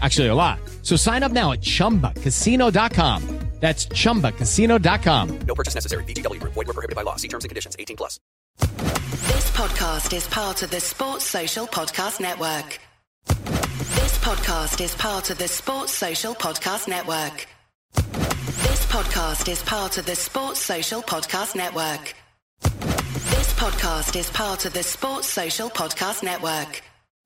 Actually, a lot. So sign up now at chumbacasino.com. That's chumbacasino.com. No purchase necessary. VGW. Void were prohibited by law. See terms and conditions. 18 plus. This podcast is part of the Sports Social Podcast Network. This podcast is part of the Sports Social Podcast Network. This podcast is part of the Sports Social Podcast Network. This podcast is part of the Sports Social Podcast Network.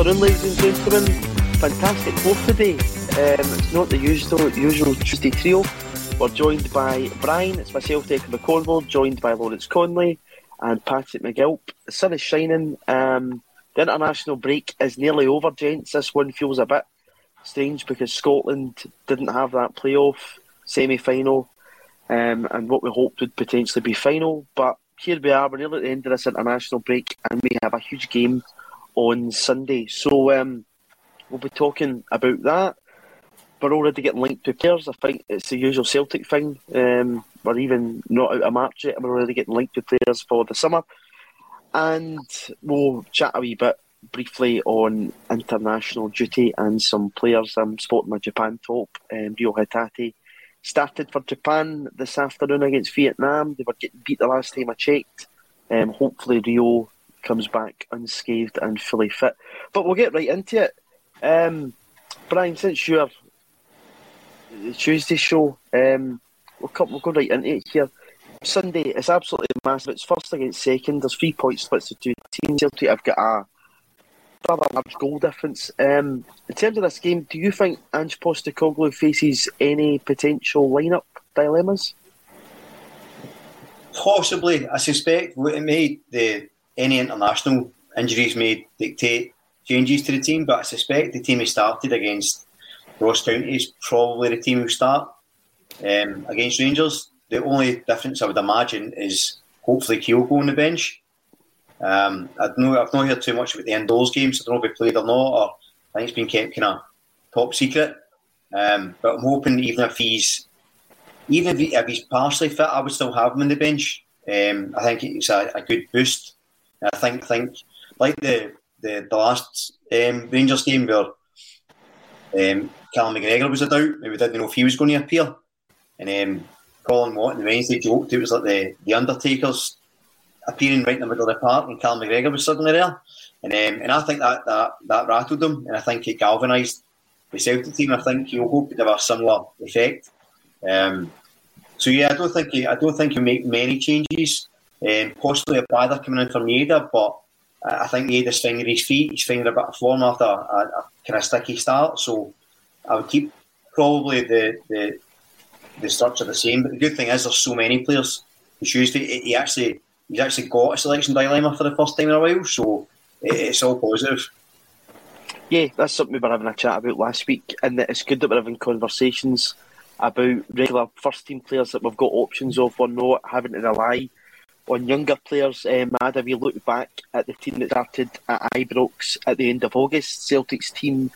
Afternoon, ladies and gentlemen. Fantastic fourth today. Um, it's not the usual usual Tuesday trio. We're joined by Brian, it's myself, Declan McConville, joined by Lawrence Connolly and Patrick McGilp. The sun is shining. Um, the international break is nearly over, gents. This one feels a bit strange because Scotland didn't have that playoff semi final um, and what we hoped would potentially be final. But here we are, we're nearly at the end of this international break and we have a huge game on Sunday. So um, we'll be talking about that. We're already getting linked to players. I think it's the usual Celtic thing. Um, we're even not out of March yet, and we're already getting linked to players for the summer. And we'll chat a wee bit briefly on international duty and some players. I'm spotting my Japan top. Um, Rio Hatate started for Japan this afternoon against Vietnam. They were getting beat the last time I checked. Um, hopefully Rio comes back unscathed and fully fit. But we'll get right into it. Um, Brian, since you're the Tuesday show, um, we'll, come, we'll go right into it here. Sunday is absolutely massive. It's first against second. There's three points split to two teams. Have got a rather large goal difference. Um, in terms of this game, do you think Ange Postecoglou faces any potential lineup dilemmas? Possibly, I suspect it made the any international injuries may dictate changes to the team, but I suspect the team he started against Ross County is probably the team who start um, against Rangers. The only difference I would imagine is hopefully Kyogo on the bench. Um, I know I've not heard too much about the indoors games. I don't know if he played or not, or I think it's been kept kind of top secret. Um, but I'm hoping even if he's even if, he, if he's partially fit, I would still have him on the bench. Um, I think it's a, a good boost. I think think like the the, the last um, Rangers game where um, Callum McGregor was a doubt. We didn't know if he was going to appear. And um, Colin Watt and the Wednesday joked it was like the, the Undertaker's appearing right in the middle of the park and Callum McGregor was suddenly there. And um, and I think that, that, that rattled them and I think it galvanised the Celtic team. I think you'll hope to have a similar effect. Um, so yeah, I don't think he, I don't think he'll make many changes. Um, possibly Abada coming in from Maeda, but I think Maeda's finding his feet. He's finding a bit of form after a, a, a kind of sticky start. So I would keep probably the the the structure the same. But the good thing is there's so many players. Tuesday he actually he's actually got a selection dilemma for the first time in a while. So it's all positive. Yeah, that's something we were having a chat about last week, and it's good that we're having conversations about regular first team players that we've got options of. We're not having to rely on younger players. Um, if you look back at the team that started at Ibrox at the end of August, Celtic's team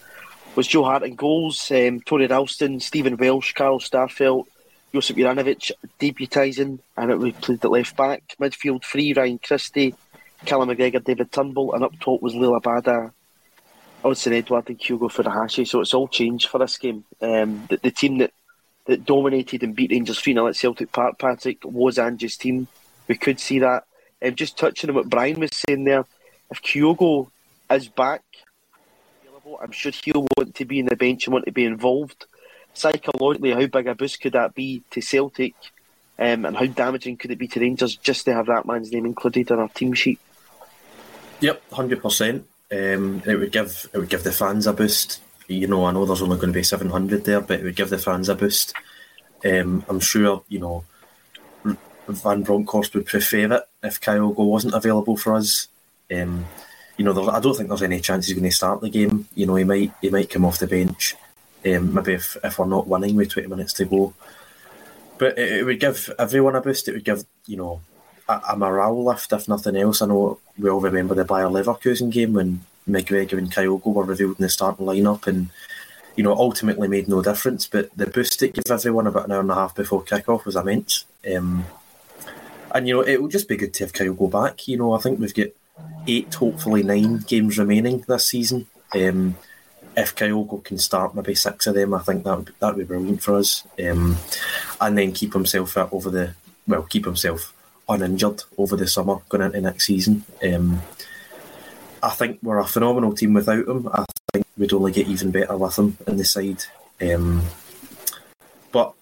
was Joe Hart in goals, um, Tony Ralston, Stephen Welsh, Carl Starfelt, Josip Juranovic debutising, and it played at left back. Midfield three, Ryan Christie, Callum McGregor, David Turnbull, and up top was Liel Abada, Odsonne Edouard, and Kyogo Furuhashi. So it's all changed for this game. Um, the, the team that that dominated and beat Rangers 3 0 at Celtic Park, Patrick, was Ange's team. We could see that. Um, just touching on what Brian was saying there, if Kyogo is back, I'm sure he'll want to be in the bench and want to be involved. Psychologically, how big a boost could that be to Celtic? Um, and how damaging could it be to Rangers just to have that man's name included on our team sheet? Yep, hundred um, percent. It would give it would give the fans a boost you know, I know there's only going to be 700 there, but it would give the fans a boost. Um, I'm sure, you know, Van Bronckhorst would prefer it if Kyogo wasn't available for us. Um, you know, I don't think there's any chance he's going to start the game. You know, he might he might come off the bench. Um, maybe if, if we're not winning with 20 minutes to go. But it, it would give everyone a boost. It would give, you know, a, a morale lift, if nothing else. I know we all remember the Bayer Leverkusen game when McGregor and Kyogo were revealed in the starting lineup, and you know ultimately made no difference. But the boost it gave everyone about an hour and a half before kickoff was immense. Um, and you know it will just be good to have Kyogo back. You know I think we've got eight, hopefully nine games remaining this season. Um, if Kyogo can start maybe six of them, I think that would that would be brilliant for us. Um, and then keep himself fit over the well, keep himself uninjured over the summer going into next season. Um, I think we're a phenomenal team without him. I think we'd only get even better with him in the side. Um, but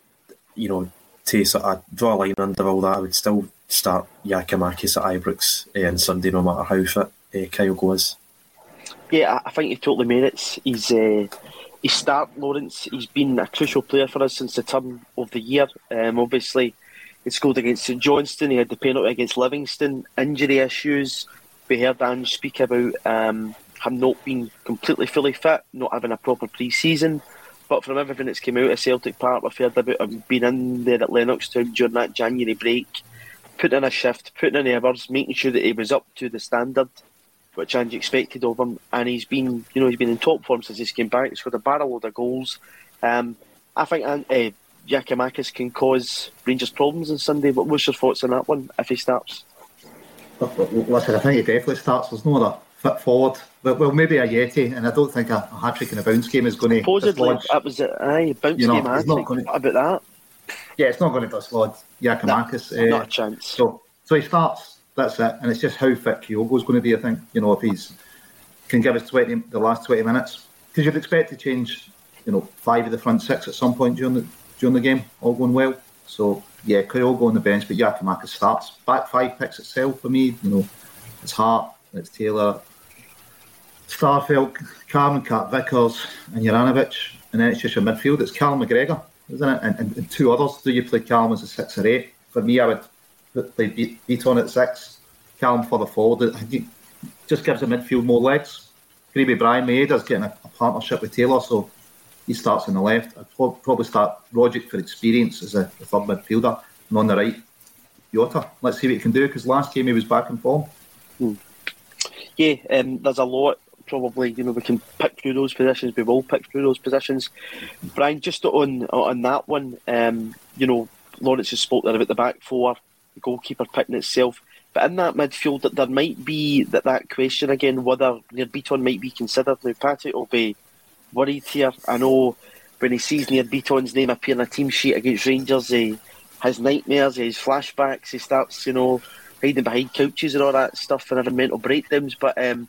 you know, to sort of draw a line under all that, I would still start Giakoumakis at Ibrox uh, on Sunday, no matter how fit uh, Kyogo is. Yeah, I think you've totally made it. He's uh, his start, Lawrence. He's been a crucial player for us since the turn of the year. Um, obviously, he scored against St Johnstone. He had the penalty against Livingston. Injury issues we heard Ange speak about um, him not being completely fully fit, not having a proper pre-season. But from everything that's come out of Celtic Park, we've heard about him being in there at Lennoxtown during that January break, putting in a shift, putting in the hours, making sure that he was up to the standard which Ange expected of him. And he's been, you know, he's been in top form since he came back. He's got a barrel load of goals. Um, I think uh, Giakoumakis can cause Rangers problems on Sunday. But what's your thoughts on that one if he starts? Listen, I think he definitely starts. There's no other fit forward. Well, well maybe Ajeti, and I don't think a, a hat trick in a bounce game is going to. Supposedly, that was it. Aye, bounce you know, game hat trick. What about that? Yeah, it's not going to dislodge Giakoumakis. No, uh, not a chance. So, so he starts. That's it, and it's just how fit Kyogo is going to be. I think you know if he's can give us twenty the last twenty minutes because you'd expect to change, you know, five of the front six at some point during the during the game, all going well. So yeah, Kyogo on the bench, but Giakoumakis starts. Back five picks itself for me. You know, it's Hart, it's Taylor, Starfelt, Cameron, Cat Vickers, and Juranovic, and then it's just your midfield. It's Callum McGregor, isn't it? And, and, and, two others. Do you play Callum as a six or eight? For me, I would play beat, on at six. Callum for the forward. It just gives the midfield more legs. Maybe Brian Maeda's getting a, a partnership with Taylor, so he starts on the left. I'd probably start Rogic for experience as a, a third midfielder, and on the right, Jota. Let's see what he can do because last game he was back in form. Hmm. Yeah, um, there's a lot. Probably, you know, we can pick through those positions. We will pick through those positions. Brian, just on on that one, um, you know, Lawrence has spoke there about the back four, the goalkeeper picking itself. But in that midfield, that there might be that, that question again whether Nir Bitton might be considered. Now, Patrick will be worried here. I know when he sees Nir Bitton's name appear in a team sheet against Rangers, he has nightmares, he has flashbacks, he starts, you know, hiding behind couches and all that stuff and having mental breakdowns. But um,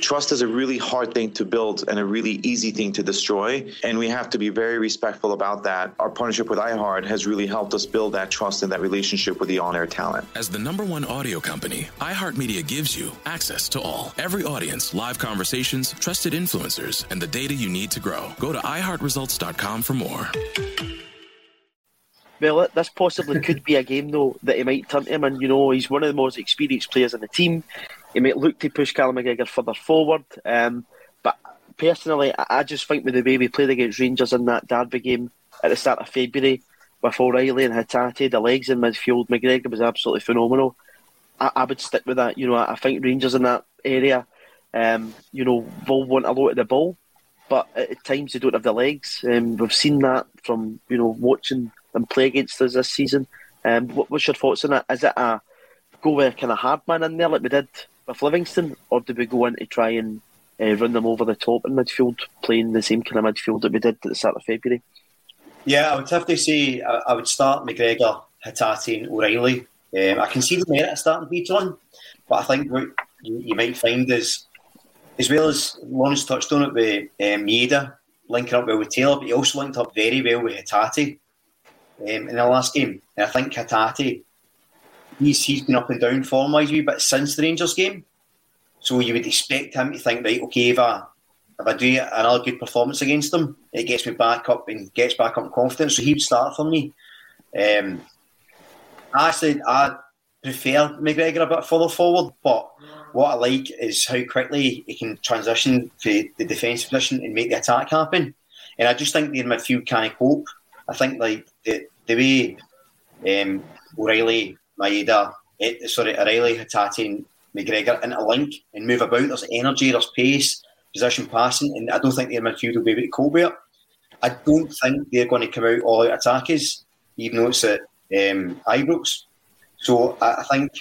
Trust is a really hard thing to build and a really easy thing to destroy. And we have to be very respectful about that. Our partnership with iHeart has really helped us build that trust and that relationship with the on air talent. As the number one audio company, iHeartMedia gives you access to all. Every audience, live conversations, trusted influencers, and the data you need to grow. Go to iHeartResults.com for more. Well, this possibly could be a game though that he might turn to him, and you know he's one of the most experienced players in the team. He might look to push Callum McGregor further forward. Um, but personally, I, I just think with the way we played against Rangers in that Derby game at the start of February, with O'Riley and Hatate, the legs in midfield, McGregor was absolutely phenomenal. I, I would stick with that. You know, I, I think Rangers in that area, um, you know, will want a lot of the ball, but at times they don't have the legs. Um, we've seen that from you know watching them play against us this season. Um, what, what's your thoughts on that? Is it a go with a kind of hard man in there like we did with Livingston, or do we go in to try and uh, run them over the top in midfield, playing the same kind of midfield that we did at the start of February? Yeah, I would have to say I, I would start McGregor, Hatate, and O'Riley. Um, I can see the merit of starting Bitton, but I think what you, you might find is, as well as Lawrence touched on it with um, Maeda linking up well with Taylor, but he also linked up very well with Hatate um, in the last game. And I think Hatate, he's, he's been up and down form wise a wee bit since the Rangers game. So you would expect him to think, right, okay, if I, if I do another good performance against them, it gets me back up and gets back up confidence. So he'd start for me. Um, I said I prefer McGregor a bit further forward, but what I like is how quickly he can transition to the defensive position and make the attack happen. And I just think their midfield can't cope. I think like the, the way um, O'Riley, Maeda, eh, sorry, O'Riley, Hatate, and McGregor link and move about. There's energy, there's pace, possession passing, and I don't think their midfield will be able to cope with it. I don't think they're going to come out all out attackers, even though it's at um, Ibrox. So I, think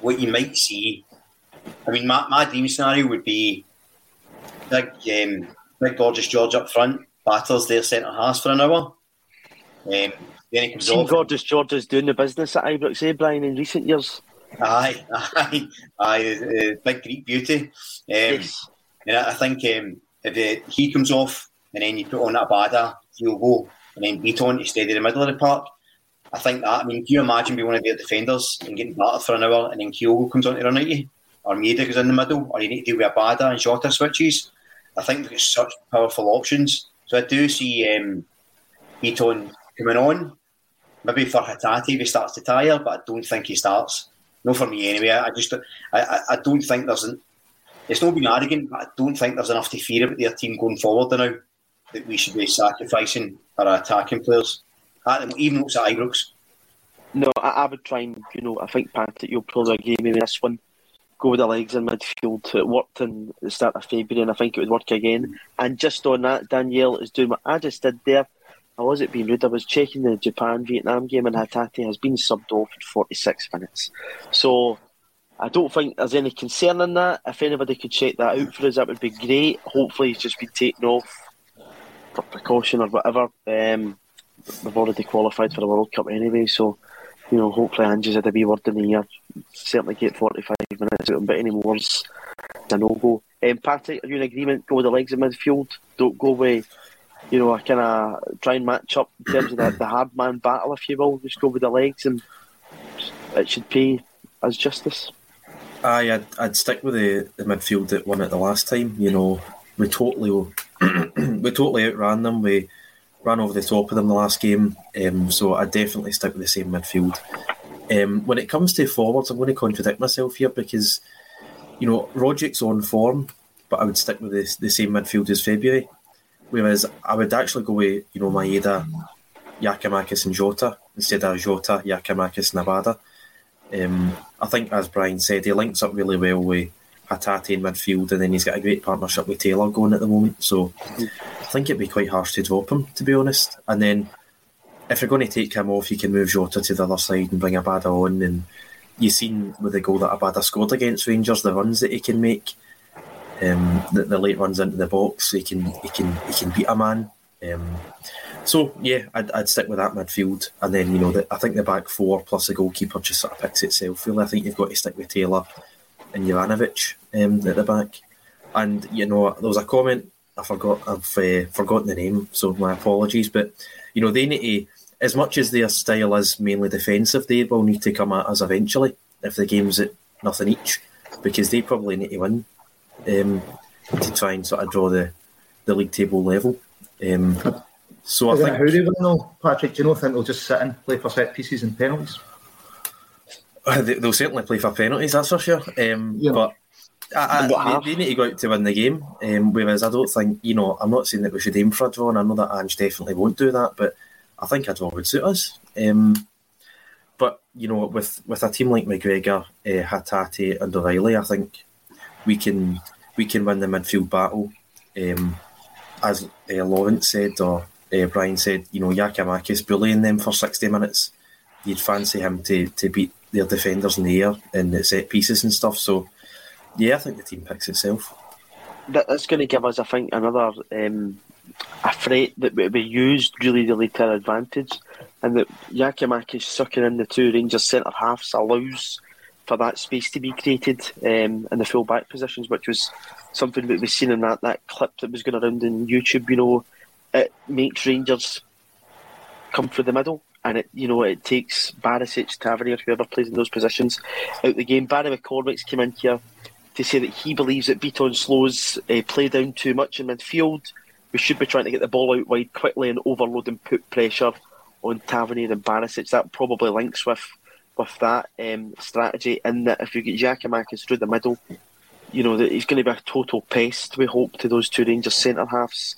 what you might see, I mean, my, my dream scenario would be big, um, big gorgeous George up front, battles their centre half for an hour. Um, then he comes Seen off. Gorgeous George is doing the business at Ibrox, eh, Brian, in recent years. Aye, aye, aye, uh, big Greek beauty. Um, Yes. And I think um, if uh, he comes off and then you put on Abada, he'll go and then beat on to steady the middle of the park. I think that, I mean, can you imagine being one of their defenders and getting battered for an hour and then Kyogo comes on to run at you? Or Maeda goes in the middle, or you need to deal with Abada and Jota switches. I think they've got such powerful options. So I do see um, Bitton coming on. Maybe for Hatate if he starts to tire, but I don't think he starts. No for me anyway. I just I, I, I don't think there's an, it's not being arrogant, but I don't think there's enough to fear about their team going forward now that we should be sacrificing our attacking players. Even it's at Ibrox. No, I, I would try and, you know, I think, Patrick, you'll probably agree me this one. Go with the legs in midfield. It worked in the start of February, and I think it would work again. And just on that, Danielle is doing what I just did there. I wasn't being rude. I was checking the Japan Vietnam game, and Hatate has been subbed off in 46 minutes. So I don't think there's any concern in that. If anybody could check that out for us, that would be great. Hopefully, he's just been taken off for precaution or whatever. Um, we've already qualified for the World Cup anyway, so you know, hopefully Ange's had a wee word in the ear. Certainly get 45 minutes out of him, but any more's a no go. Um, Patrick, are you in agreement? Go with the legs in midfield. Don't go with, you know, a kind of try and match up in terms of the, the hard man battle, if you will. Just go with the legs, and it should pay as justice. Aye, I'd, I'd stick with the, the midfield that won it the last time. You know, we totally we totally outran them. We ran over the top of them the last game. Um, so I definitely stick with the same midfield. Um, when it comes to forwards, I'm going to contradict myself here because you know Rogic's on form, but I would stick with the, the same midfield as February. Whereas I would actually go with you know Maeda, Giakoumakis, and Jota instead of Jota, Giakoumakis, and Abada. Um, I think, as Brian said, he links up really well with Hatate in midfield, and then he's got a great partnership with Taylor going at the moment. So I think it'd be quite harsh to drop him, to be honest. And then if you're going to take him off, you can move Jota to the other side and bring Abada on. And you've seen with the goal that Abada scored against Rangers, the runs that he can make, um, the, the late runs into the box, he can he can he can beat a man. Um, so yeah, I'd, I'd stick with that midfield, and then you know the, I think the back four plus the goalkeeper just sort of picks itself. Really, I think you've got to stick with Taylor and Juranovic um, at the back. And you know there was a comment I forgot I've uh, forgotten the name, so my apologies. But you know they need to, as much as their style is mainly defensive, they will need to come at us eventually if the game's at nothing each, because they probably need to win um, to try and sort of draw the the league table level. Um, so I Is that think how they will know, Patrick? Do you not think they'll just sit and play for set pieces and penalties? Uh, they- they'll certainly play for penalties, that's for sure. Um, Yeah. But I, And what I, half? they, they need to go out to win the game. Um, whereas I don't think, you know, I'm not saying that we should aim for a draw, and I know that Ange definitely won't do that, but I think a draw would suit us. Um, but, you know, with, with a team like McGregor, uh, Hatate, and O'Riley, I think we can we can win the midfield battle. Um, as uh, Lawrence said, or uh, Brian said, you know, Giakoumakis bullying them for 60 minutes. You'd fancy him to, to beat their defenders in the air and the set pieces and stuff. So, yeah, I think the team picks itself. that's going to give us, I think, another um, a threat that we, used really, really to our advantage, and that Giakoumakis sucking in the two Rangers centre halves allows for that space to be created um, in the full back positions, which was something that we've seen in that, that clip that was going around in YouTube. You know, it makes Rangers come through the middle. And it, you know, it takes Barisic, Tavernier, whoever plays in those positions, out the game. Barry McCormick's came in here to say that he believes that Bitton slows uh, play down too much in midfield. We should be trying to get the ball out wide quickly and overload and put pressure on Tavernier and Barisic. That probably links with with that um, strategy. In that if you get Giakoumakis through the middle, you know that he's going to be a total pest. We hope to those two Rangers centre halves,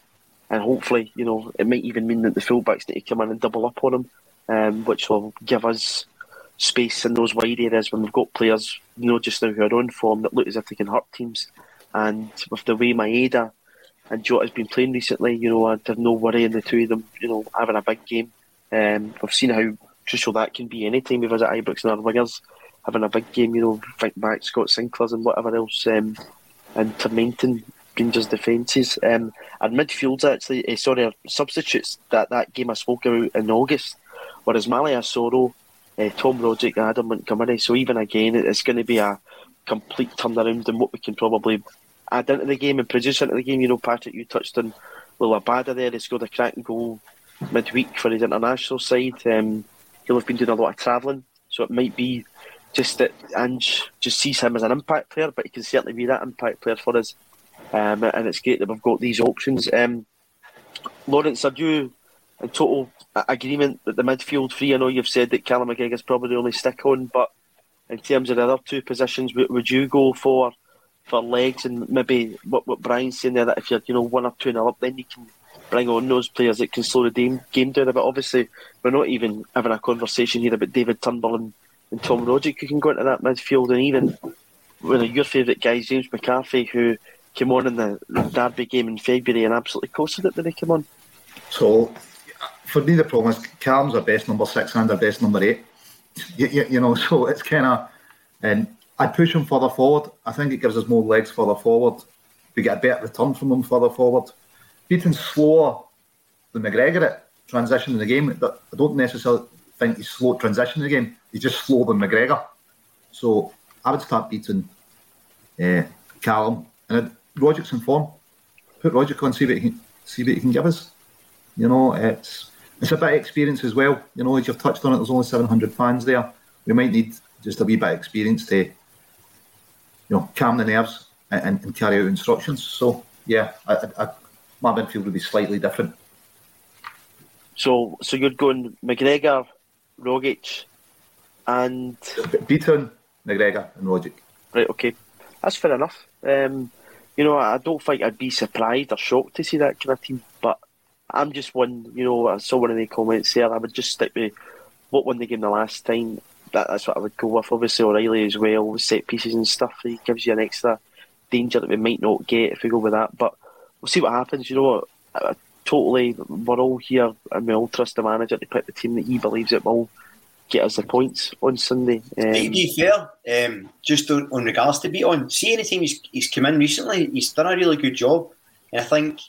and hopefully, you know, it might even mean that the fullbacks need to come in and double up on him, um, which will give us space in those wide areas when we've got players, you know, just now who are on form that look as if they can hurt teams. And with the way Maeda and Jota's been playing recently, you know, there's no worry in the two of them, you know, having a big game. Um, we've seen how crucial that can be anytime we visit Ibrox and our wingers having a big game, you know, think back Scott Sinclair's and whatever else, um, and tormenting Rangers' defences. Um, and midfields actually, uh, sorry, substitutes that, that game I spoke about in August, whereas Malia Soro, uh, Tom Rogic, Adam Montgomery. So even again, it's going to be a complete turnaround in what we can probably add into the game and produce into the game. You know, Patrick, you touched on Liel Abada there. He scored a cracking goal midweek for his international side. Um, he'll have been doing a lot of travelling, so it might be just that Ange just sees him as an impact player, but he can certainly be that impact player for us. Um, and it's great that we've got these options. Um, Lawrence, are you in total agreement that the midfield three? I know you've said that Callum McGregor's probably the only stick on, but in terms of the other two positions, would you go for for legs and maybe what, what Brian's saying there that if you're you know one or two nil up, then you can bring on those players that can slow the game, game down a bit. Obviously, we're not even having a conversation here about David Turnbull and, and Tom Rogic who can go into that midfield, and even one of your favourite guys, James McCarthy, who came on in the, Derby game in February and absolutely coasted it when he came on. So, for me, the problem is Callum's our best number six and our best number eight. You, you, you know, so it's kind of, um, and I push him further forward. I think it gives us more legs further forward. We get a better return from him further forward. Bitton's slower than McGregor at transition in the game. But I don't necessarily think he's slow transition in the game. He's just slower than McGregor. So I would start beating uh, Callum and Rogic's in form. Put Roderick on, see what he can see what he can give us. You know, it's it's a bit of experience as well. You know, as you've touched on it, there's only 700 fans there. We might need just a wee bit of experience to you know, calm the nerves and, and carry out instructions. So yeah, I, my midfield would be slightly different. So, so you're going McGregor, Rogic, and Bitton, McGregor, and Rogic. Right. Okay, that's fair enough. Um, you know, I don't think I'd be surprised or shocked to see that kind of team, but I'm just one. You know, I saw one of the comments there. I would just stick with what won the game the last time. That, that's what I would go with. Obviously, O'Riley as well, with set pieces and stuff. He gives you an extra danger that we might not get if we go with that. But we'll see what happens. You know, I, I totally, we're all here and we all trust the manager to pick the team that he believes it will get us the points on Sunday. Um, to be fair, um, just on, on, regards to Bitton, see any team he's, he's come in recently, he's done a really good job. And I think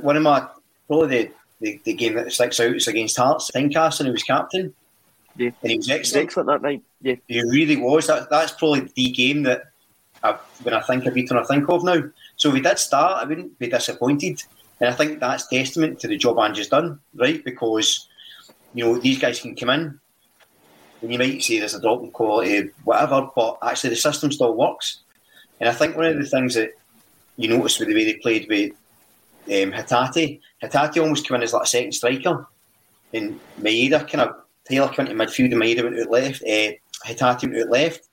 one of my, probably the, the, the game that sticks out is against Hearts, Tynecastle, and he was captain. Yeah. And he was excellent. excellent that night. Yeah. He really was. That, that's probably the game that I, when I think of Bitton, I think of now. So if he did start, I wouldn't be disappointed. And I think that's testament to the job Ange's done, right? Because, you know, these guys can come in, and you might say there's a drop in quality, whatever, but actually the system still works. And I think one of the things that you notice with the way they played with um, Hatate, Hatate almost came in as like a second striker, and Maeda kind of Taylor came into midfield and Maeda went out left, uh, Hatate went out left.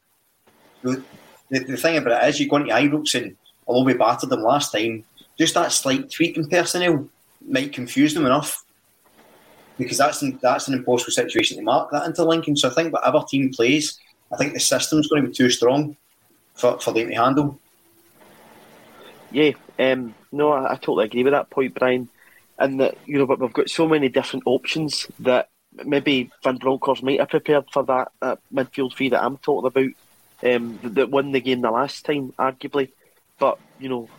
The, the, thing about it is, you go into Ibrox and although we battered them last time, just that slight tweak in personnel might confuse them enough because that's an, that's an impossible situation to mark that into Lincoln. So I think whatever team plays, I think the system's going to be too strong for, for them to handle. Yeah, um, no, I, I, totally agree with that point, Brian. And that you know, but we've got so many different options that maybe Van Bronckhorst might have prepared for that, that midfield three that I'm talking about, um, that won the game the last time, arguably. But you know,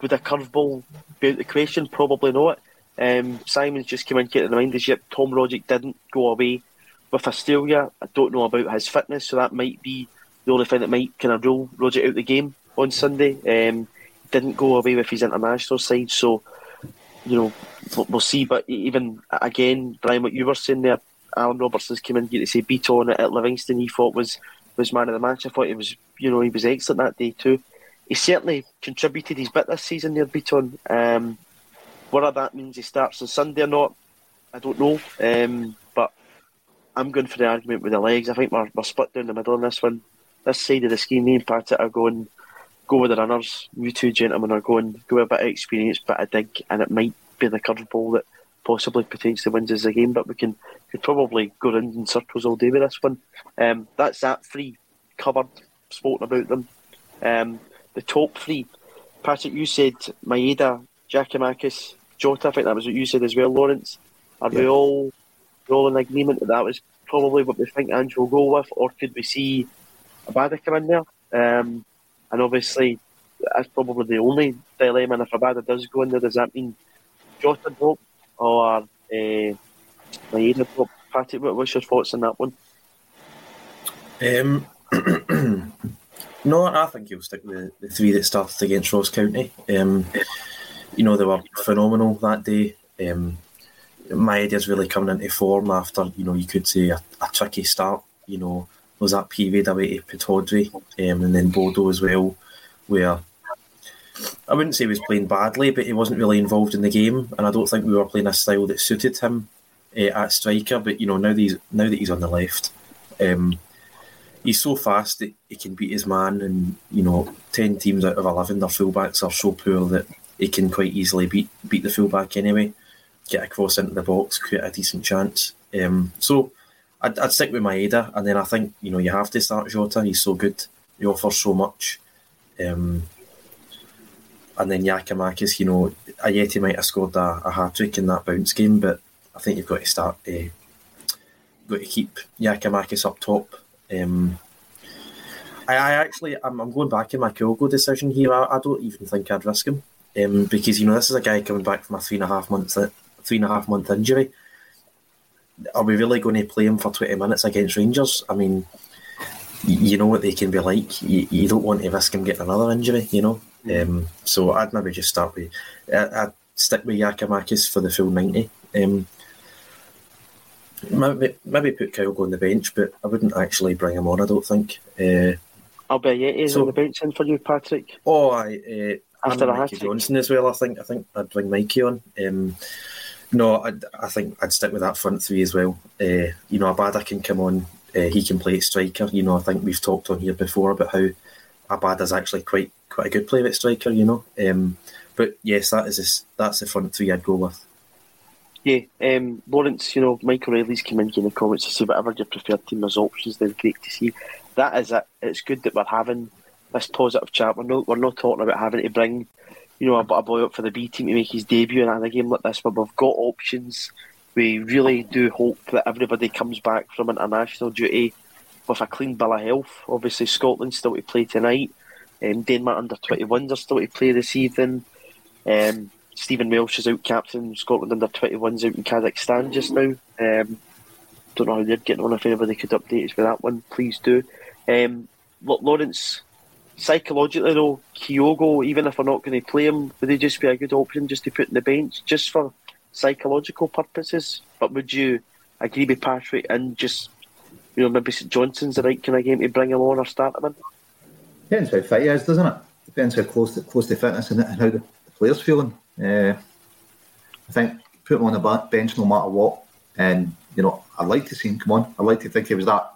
would a curveball be out the question? Probably not. Um, Simon's just came in getting reminders yet Tom Rogic didn't go away with Australia. I don't know about his fitness, so that might be the only thing that might kind of rule Rogic out the game on Sunday. Um, didn't go away with his international side, so you know we'll see. But even again, Brian, what you were saying there, Alan Robertson's came in to say Bitton at Livingston. He thought was was man of the match. I thought he was, you know, he was excellent that day too. He certainly contributed his bit this season there, Bitton. Um, whether that means he starts on Sunday or not, I don't know. Um, but I'm going for the argument with the legs. I think we're, we're split down the middle on this one. This side of the scheme, me and Patrick are going go with the runners. You two gentlemen are going go with a bit of experience, but I dig, and it might be the curveball that possibly potentially wins us the game. But we can could probably go round in circles all day with this one. Um, that's that three covered, spoken about them. Um, the top three, Patrick, you said Maeda, Giakoumakis, Jota, I think that was what you said as well, Lawrence. Are yeah. we all we all in agreement that that was probably what we think Ange will go with, or could we see Abada come in there? Um, and obviously, that's probably the only dilemma. And if Abada does go in there, does that mean Jota drop or uh, Maeda drop? Patrick, what's your thoughts on that one? Um, no, I think he'll stick with the three that started against Ross County. Um, you know, they were phenomenal that day. Um, Maeda's really coming into form after, you know, you could say a, a tricky start. You know, was that PV away to Pittodrie um, and then Bodo as well, where I wouldn't say he was playing badly, but he wasn't really involved in the game, and I don't think we were playing a style that suited him uh, at striker. But you know, now that he's now that he's on the left, um, he's so fast that he can beat his man, and you know, ten teams out of eleven, their fullbacks are so poor that he can quite easily beat beat the fullback anyway, get across into the box, create a decent chance. Um, so I'd, I'd stick with Maeda, and then I think you know you have to start Jota. He's so good, he offers so much. Um, and then Giakoumakis, you know, Ajeti might have scored a, a hat trick in that bounce game, but I think you've got to start. Uh, got to keep Giakoumakis up top. Um, I, I, actually, I'm, I'm, going back in my Kyogo decision here. I, I, don't even think I'd risk him um, because you know this is a guy coming back from a three and a half months three and a half month injury. Are we really going to play him for twenty minutes against Rangers? I mean, you know what they can be like. You, you don't want to risk him getting another injury, you know. Um, so I'd maybe just start with I'd stick with Giakoumakis for the full ninety. Um, maybe, maybe put Kyogo on the bench, but I wouldn't actually bring him on. I don't think. Uh, i'll Albayette is So- on the bench in for you, Patrick. Oh, I uh, After and a Mikey hat-trick. Johnston as well. I think I think I'd bring Mikey on. Um, no, I, I think I'd stick with that front three as well. Uh, you know, Abada can come on. Uh, he can play at striker. You know, I think we've talked on here before about how Abada's actually quite quite a good player at striker. You know, um, but yes, that is this, that's the front three I'd go with. Yeah, um, Lawrence, you know, Michael Riley's come in in the comments to say whatever your preferred team as options, then great to see. That is it. It's good that we're having this positive chat. We're not we're not talking about having to bring, you know, a, a boy up for the B team to make his debut in a game like this, but we've got options. We really do hope that everybody comes back from international duty with a clean bill of health. Obviously, Scotland's still to play tonight. Um, Denmark under 21s are still to play this evening. Um, Stephen Welsh is out captain Scotland under 21s out in Kazakhstan just now. Um, don't know how they're getting on. If anybody could update us with that one, please do. Um, Lawrence, psychologically though, Kyogo, even if we're not going to play him, would he just be a good option just to put in the bench just for psychological purposes? But would you agree with Patrick and just, you know, maybe St Johnstone's the right kind of game to bring him on or start him in? Depends how fit he is, doesn't it? Depends how close to, close to fitness and, how the, player's feeling. Uh, I think put him on the bench no matter what. And, you know, I'd like to see him come on. I'd like to think he was that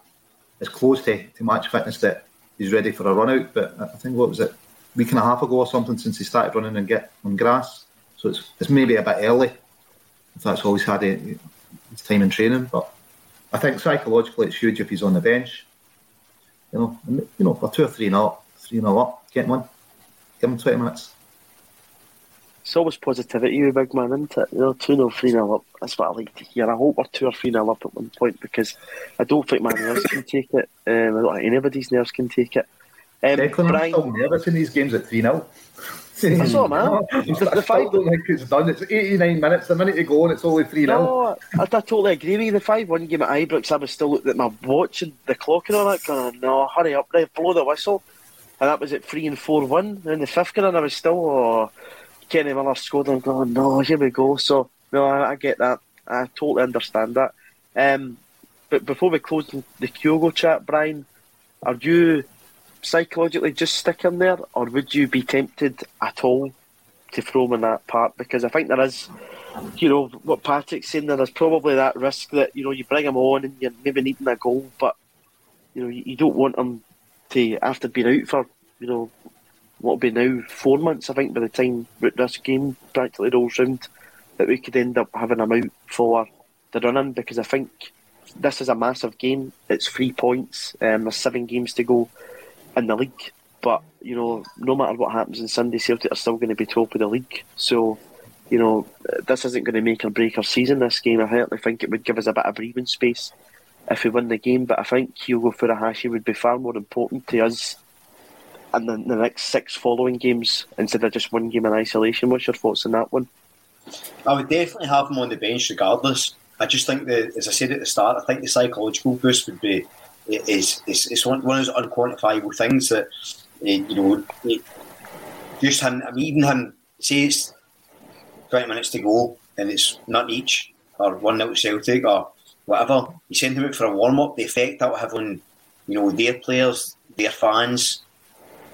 as close to, to match fitness that he's ready for a run out. But I think, what was it, week and a half ago or something since he started running and get on grass. So it's, it's maybe a bit early if that's all he's had uh, his time in training. But I think psychologically it's huge if he's on the bench. You know, you know, for two or three nil up, three nil up, get him on, give him twenty minutes. It's always positivity, you big man, isn't it? You know, 2 0, 3 0 up. That's what I like to hear. I hope we're 2 or 3 0 up at one point because I don't think my nerves can take it. Um, I don't think anybody's nerves can take it. Um, Declan, I'm Brian, still nervous in these games at 3 0. That's all, man. I The five- don't think it's done. It's 89 minutes, a minute to go, and it's only 3 0. no, I, I totally agree with you. The 5 1 game at Ibrox, I was still looking at my watch and the clock and all that, going, no, hurry up, right, blow the whistle. And that was at 3 and 4 1. And the fifth game, and I was still, oh, Kenny Miller scored, and I'm going, no, here we go. So, no, I, I get that. I totally understand that. Um, but before we close the Kyogo chat, Brian, are you psychologically just stick him there, or would you be tempted at all to throw him in that part? Because I think there is, you know, what Patrick's saying, there is probably that risk that, you know, you bring him on and you're maybe needing a goal, but, you know, you, don't want him to, after being out for, you know, what will be now four months, I think, by the time this game practically rolls round, that we could end up having him out for the run-in, because I think this is a massive game. It's three points. Um, there's seven games to go in the league. But, you know, no matter what happens on Sunday, Celtic are still going to be top of the league. So, you know, this isn't going to make or break our season, this game. I certainly think it would give us a bit of breathing space if we win the game. But I think Kyogo Furuhashi would be far more important to us in the, the next six following games instead of just one game in isolation. What's your thoughts on that one? I would definitely have him on the bench regardless. I just think that, as I said at the start, I think the psychological boost would be is is, is one, one of those unquantifiable things that uh, you know eh, just him. I mean, even him say it's twenty minutes to go and it's not each or one nil Celtic or whatever. You send him out for a warm up. The effect that will have on you know their players, their fans,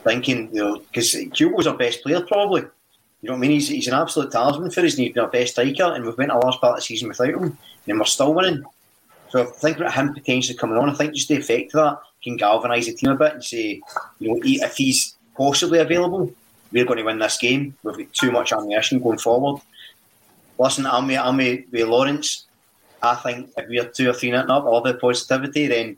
thinking you know because Kyogo's our best player probably. You know what I mean? He's, he's an absolute talisman for us, and he's been our best striker, and we've went a large part of the season without him, and we're still winning. So I think about him potentially coming on, I think just the effect of that can galvanise the team a bit and say, you know, if he's possibly available, we're going to win this game. We've got too much ammunition going forward. Listen, I'm with, I'm with, with Lawrence. I think if we're two or three nothing up, all the positivity, then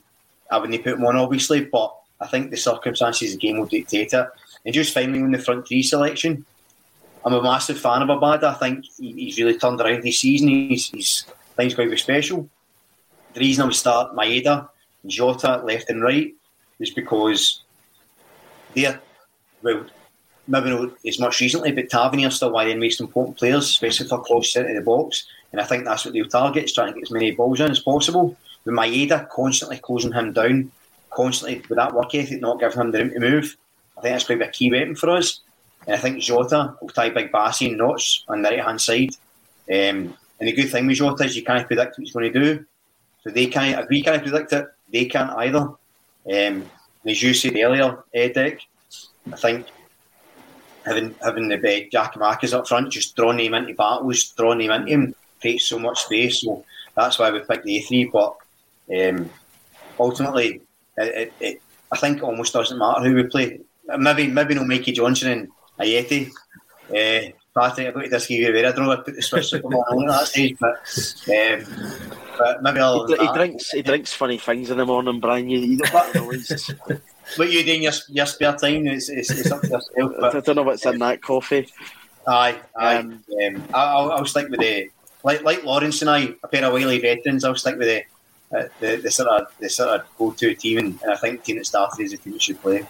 I wouldn't put him on, obviously, but I think the circumstances of the game will dictate it. And just finally, on the front three selection, I'm a massive fan of Abada. I think he's really turned around this season. He's, he's he's quite special. The reason I would start Maeda and Jota left and right is because they're well, maybe not as much recently, but Tavernier still one of the most important players, especially for cross centre of the box. And I think that's what they'll target, is trying to get as many balls in as possible. With Maeda constantly closing him down, constantly with that work ethic, not giving him the room to move. I think that's going to be a key weapon for us. And I think Jota will tie Big Bassy and Notch on the right hand side. Um, and the good thing with Jota is you can't predict what he's going to do. So they can't, if we can't predict it, they can't either. Um, as you said earlier, Edic, I think having having the uh, Giakoumakis up front, just drawing him into battles, drawing him into him, takes so much space. So that's why we picked the A3. But um, ultimately, it, it, it, I think it almost doesn't matter who we play. Maybe maybe no Mikey Johnston and Ajeti. Uh, Patrick, I've got to disagree with you. I don't know if I put the on at that stage, but, um, but maybe I'll. He, he drinks. He drinks funny things in the morning, Brian. You, you don't know what you do in your, your spare time is it's, it's up to yourself. But, I don't know what's in that coffee. Aye, aye. Um, um, I'll, I'll stick with the like like Lawrence and I, a pair of wily veterans. I'll stick with the uh, the, the sort of the sort of go to team, and, and I think the team that started is the team that should play.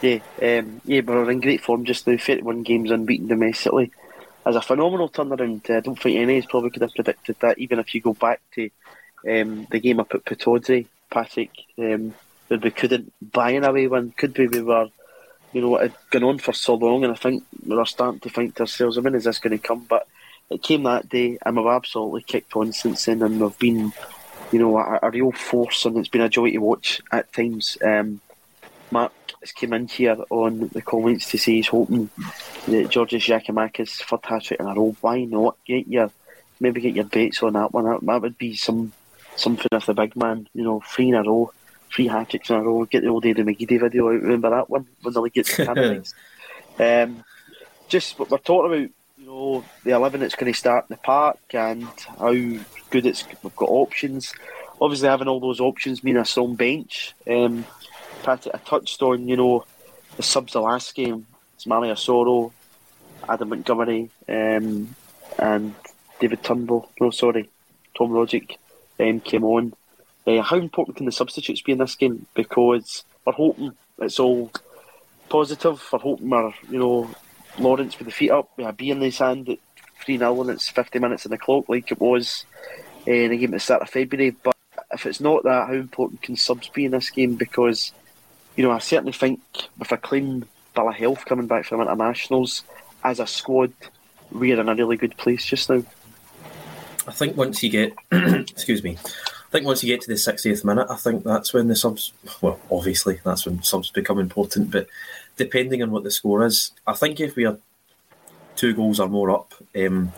Yeah, um, yeah, but we're in great form just now. 31 games unbeaten domestically. As a phenomenal turnaround, uh, I don't think any of us probably could have predicted that. Even if you go back to um, the game up at Pittodrie, Patrick, um, where we couldn't buy an away one, could be we were, you know, it had gone on for so long, and I think we were starting to think to ourselves, I mean, is this going to come? But it came that day, and we've absolutely kicked on since then, and we've been, you know, a, a real force, and it's been a joy to watch at times. Um, Mark has came in here on the comments to say he's hoping that Georgios Giakoumakis for hat trick in a row. Why not get your maybe get your bets on that one? That, that would be some something if the big man, you know, three in a row, three hat tricks in a row. Get the old Eddie McGeady video out. Remember that one when the league gets candidates. um, just what we're talking about, you know, the eleven that's going to start in the park and how good it's. We've got options. Obviously, having all those options mean a strong bench. Um, Patrick, I touched on, you know, the subs the last game. It's Mali Soro, Adam Montgomery, um, and David Turnbull. No, sorry, Tom Rogic um, came on. Uh, how important can the substitutes be in this game? Because we're hoping it's all positive. We're hoping we're, you know, Lawrence with the feet up, with a B in his hand at 3 0 and it's 50 minutes in the clock like it was uh, in the game at the start of February. But if it's not that, how important can subs be in this game? Because you know, I certainly think with a clean bill of health coming back from internationals, as a squad, we're in a really good place just now. I think once you get, excuse me, I think once you get to the 60th minute, I think that's when the subs, well, obviously, that's when subs become important, but depending on what the score is, I think if we are two goals or more up, um,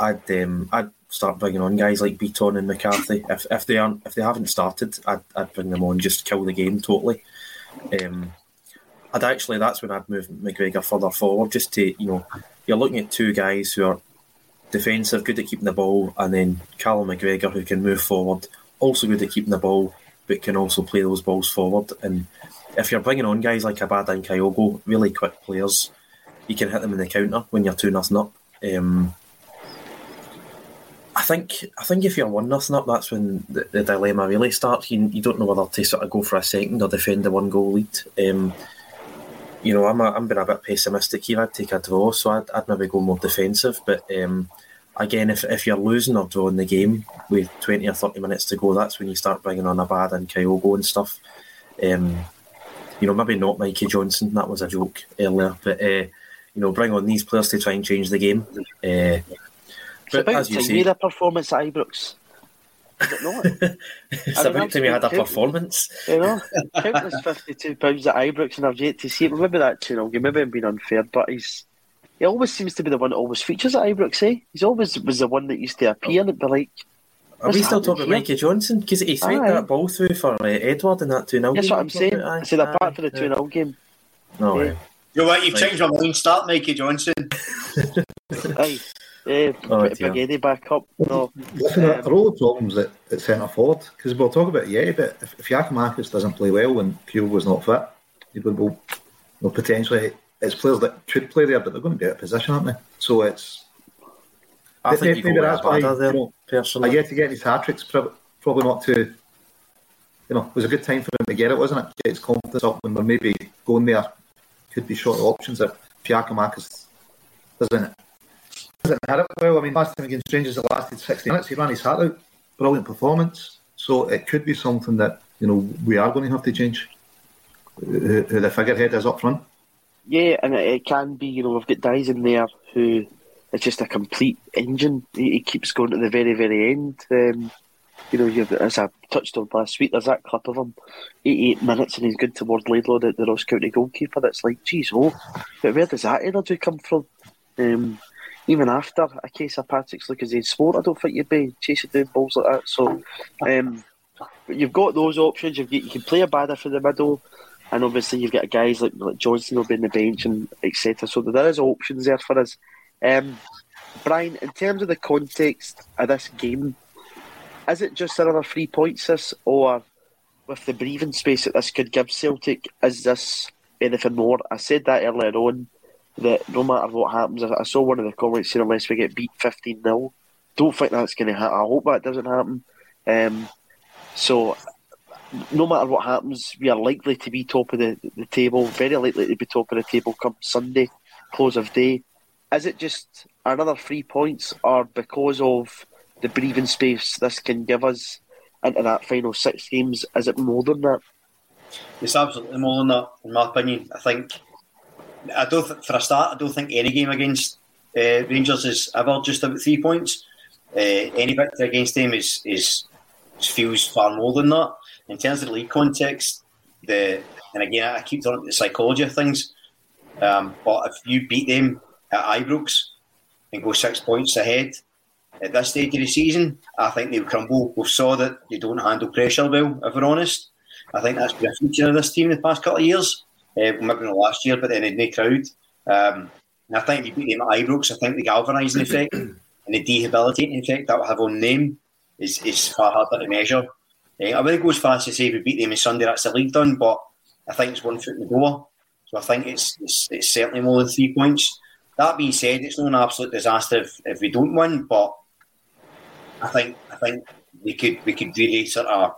I'd um, I'd start bringing on guys like Bitton and McCarthy. If, if they aren't if they haven't started, I'd, I'd bring them on, just kill the game totally. Um, I'd actually that's when I'd move McGregor further forward, just to you know, you're looking at two guys who are defensive, good at keeping the ball, and then Callum McGregor who can move forward, also good at keeping the ball, but can also play those balls forward. And if you're bringing on guys like Abada and Kyogo, really quick players, you can hit them in the counter when you're two nothing up. Um, think I think if you're one nothing up, that's when the, the, dilemma really starts. You, you don't know whether to sort of go for a second or defend the one goal lead. Um, you know, I'm a, I'm being a bit pessimistic here. I'd take a draw, so I'd, I'd maybe go more defensive. But um, again, if, if you're losing or drawing the game with 20 or 30 minutes to go, that's when you start bringing on Abada and Kyogo and stuff. Um, you know, maybe not Mikey Johnston. That was a joke earlier, but uh, you know, bring on these players to try and change the game. Uh, it's but about as you say, a performance at Ibrox. Is it not? it's about time we had a performance. You know, countless fifty-two pounds at Ibrox, and I've yet to see it. Maybe that two 0 game. Maybe I'm being unfair, but he's he always seems to be the one that always features at Ibrox. Eh? He's always was the one that used to appear and be like. Are we still talking about Mikey Johnston? Because he threw that ball through for uh, Edouard in that 2 0 That's what I'm saying. I said apart from the 2 0 game. No, yeah. You're right, you've changed my mind. Start Mikey Johnston. Aye. Uh, oh, Big Eddie back up. No, Listen, um, there are all the problems at, at centre forward because we'll talk about yeah, but if, if Giakoumakis doesn't play well and Pure was not fit, you will, will, will potentially it's players that could play there, but they're going to be out of position, aren't they? So it's. I think maybe, maybe that's why there, you know, I get to get his hat tricks, probably not to. You know, it was a good time for him to get it, wasn't it? Get his confidence up when we're maybe going there. Could be short options if Giakoumakis doesn't hasn't had it well. I mean, last time against Rangers, it lasted 60 minutes. He ran his heart out. Brilliant performance. So it could be something that, you know, we are going to have to change who, who the figurehead is up front. Yeah, and it, can be, you know, we've got guys in there who it's just a complete engine. He, keeps going to the very, very end. Um, you know, as I touched on last week, there's that clip of him, 88 minutes, and he's good toward Laidlaw, the, the Ross County goalkeeper. That's like, geez, oh, but where does that energy come from? Um, even after a case of Patrick's Lucozade sport, I don't think you'd be chasing down balls like that. So, um, you've got those options. You've got, you can play Abada for the middle, and obviously you've got guys like, like Johnston will be in the bench and etc. So there is options there for us. Um, Brian, in terms of the context of this game, is it just another three points this, or with the breathing space that this could give Celtic, is this anything more? I said that earlier on that no matter what happens, I saw one of the comments saying unless we get beat 15 0, don't think that's going to happen. I hope that doesn't happen. Um, so, no matter what happens, we are likely to be top of the, the table, very likely to be top of the table come Sunday, close of day. Is it just another three points, or because of the breathing space this can give us into that final six games, is it more than that? It's absolutely more than that, in my opinion. I think I don't. For a start, I don't think any game against uh, Rangers is ever just about three points. Uh, any victory against them is, is feels far more than that. In terms of the league context, the and again, I keep talking the psychology of things. Um, but if you beat them at Ibrox and go six points ahead at this stage of the season, I think they'll crumble. We saw that they don't handle pressure well, if we're honest. I think that's been a feature of this team the past couple of years uh, maybe not last year, but then in the crowd. Um, and I think you beat them at Ibrox. I think the galvanising effect and the debilitating effect that will have on them is, is far harder to measure. Uh, I wouldn't go as far as to say if we beat them on Sunday, that's the league done, but I think it's one foot in the door. So I think it's, it's, it's certainly more than three points. That being said, it's not an absolute disaster if, if we don't win, but I think I think we could we could really sort of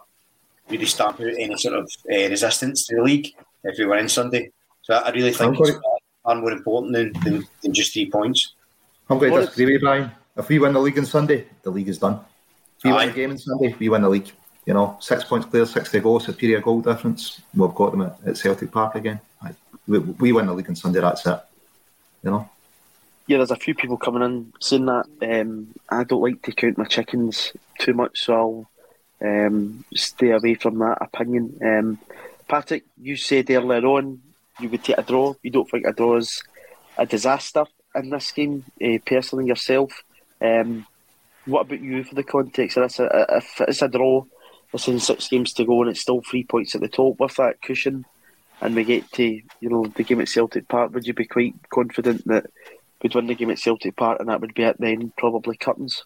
really stamp out any sort of uh, resistance to the league if we win Sunday. So I really think it's far more important than, than, than, just three points. I'm going to disagree with Brian. If we win the league on Sunday, the league is done. If we Aye. win the game on Sunday, we win the league. You know, six points clear, six to go, superior goal difference. We've got them at, at Celtic Park again. We, we, win the league on Sunday, that's it. You know? Yeah, there's a few people coming in saying that um, I don't like to count my chickens too much, so I'll um, stay away from that opinion. Um, Patrick, you said earlier on you would take a draw. You don't think a draw is a disaster in this game, uh, personally yourself. Um, what about you for the context of this? If it's a draw, there's in six games to go and it's still three points at the top with that cushion, and we get to you know the game at Celtic Park, would you be quite confident that we'd win the game at Celtic Park and that would be it then, probably curtains?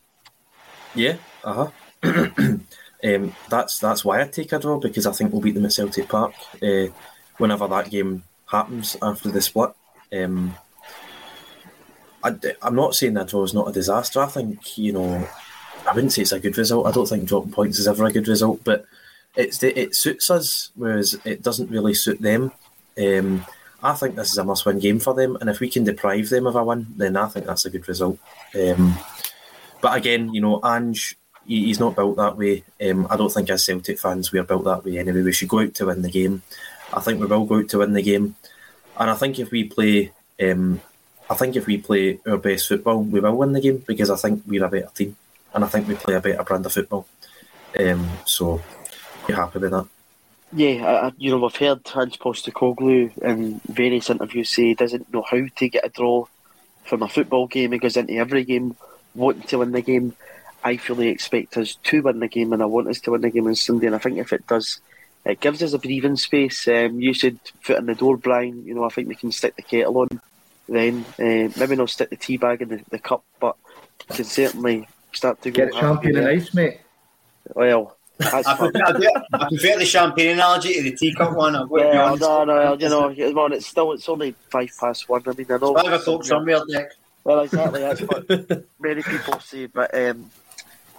Yeah, uh huh. Um, that's that's why I take a draw because I think we'll beat them at Celtic Park uh, whenever that game happens after the split. Um, I, am not saying that draw is not a disaster. I think you know, I wouldn't say it's a good result. I don't think dropping points is ever a good result, but it's it suits us, whereas it doesn't really suit them. Um, I think this is a must-win game for them, and if we can deprive them of a win, then I think that's a good result. Um, but again, you know, Ange he's not built that way. Um, I don't think as Celtic fans we are built that way anyway. We should go out to win the game. I think we will go out to win the game, and I think if we play, um, I think if we play our best football, we will win the game because I think we're a better team, and I think we play a better brand of football. Um, so, you're happy with that? Yeah, you know, I've heard Ange Postecoglou in various interviews say he doesn't know how to get a draw from a football game. He goes into every game wanting to win the game. I fully expect us to win the game, and I want us to win the game on Sunday. And I think if it does, it gives us a breathing space. Um, you said foot in the door, Brian. You know, I think we can stick the kettle on. Then uh, maybe not stick the tea bag in the, the cup, but can certainly start to get champion and ice, mate. Well, I prefer, I prefer, the champagne analogy to the teacup one. I'm yeah, no, no, you know, well, it's still it's only five past one. I mean, I know five o'clock somewhere, Nick. Well, exactly. That's what many people say, but um,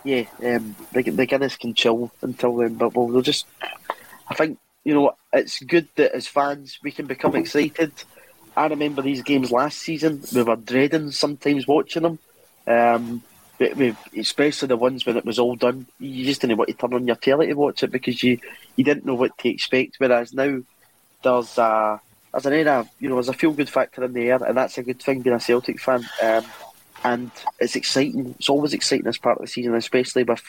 yeah, um, the, the Guinness can chill until then, but we'll, we'll just. I think you know it's good that as fans we can become excited. I remember these games last season. We were dreading sometimes watching them. Um, we, we, especially the ones when it was all done, you just didn't want to turn on your telly to watch it because you, you didn't know what to expect. Whereas now there's a there's an era, you know, there's a feel good factor in the air, and that's a good thing being a Celtic fan. Um, and it's exciting. It's always exciting as part of the season, especially with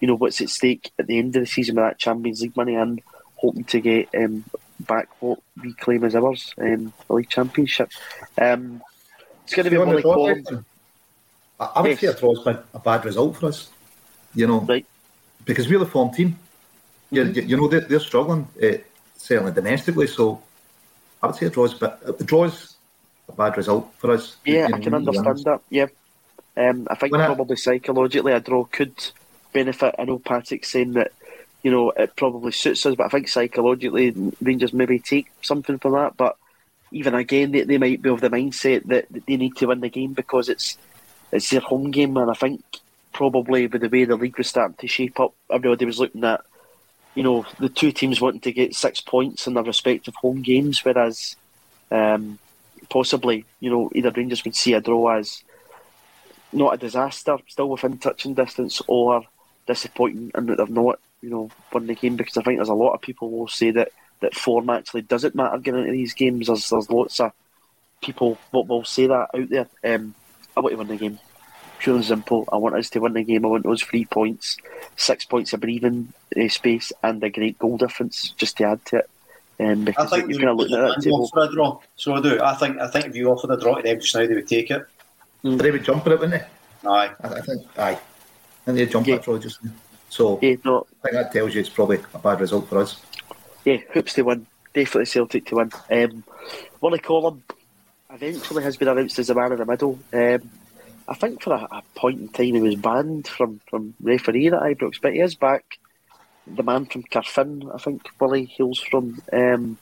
you know what's at stake at the end of the season with that Champions League money and hoping to get um, back what we claim as ours, um, the league championship. Um, it's going to be the draw I, I would Yes. say a draw's been a bad result for us. You know, right? Because we're the form team. You, Mm-hmm. you, you know they're, they're struggling, uh, certainly domestically. So I would say a draw's, but a draw's a bad result for us. Yeah, I can we need to win understand that. Yeah, um, I think When I- probably psychologically a draw could benefit. I know Patrick's saying that you know it probably suits us, but I think psychologically Rangers maybe take something from that. But even again, they, they might be of the mindset that, that they need to win the game because it's it's their home game, and I think probably with the way the league was starting to shape up, everybody was looking at you know the two teams wanting to get six points in their respective home games, whereas um, possibly you know either Rangers would see a draw as not a disaster, still within touching distance, or disappointing and that they've not you know won the game because I think there's a lot of people will say that that form actually doesn't matter getting into these games. There's there's lots of people what will say that out there. Um, I want to win the game. Pure and simple. I want us to win the game. I want those three points, six points of breathing uh, space, and a great goal difference just to add to it. Um, I think you're they kind of would at that table. offer a draw. So I do. I think I think if you offered a draw to them just now, they would take it. They would jump at it, wouldn't they? Aye. I, I think, aye. And they'd jump at it draw just now. So Yeah, no, I think that tells you it's probably a bad result for us. yeah, hoops to win. Definitely Celtic to win. Um, Willie Collum eventually has been announced as the man in the middle. Um, I think for a, a point in time he was banned from, from refereeing at Ibrox, but he is back. The man from Carfin, I think Willie hails from. Um,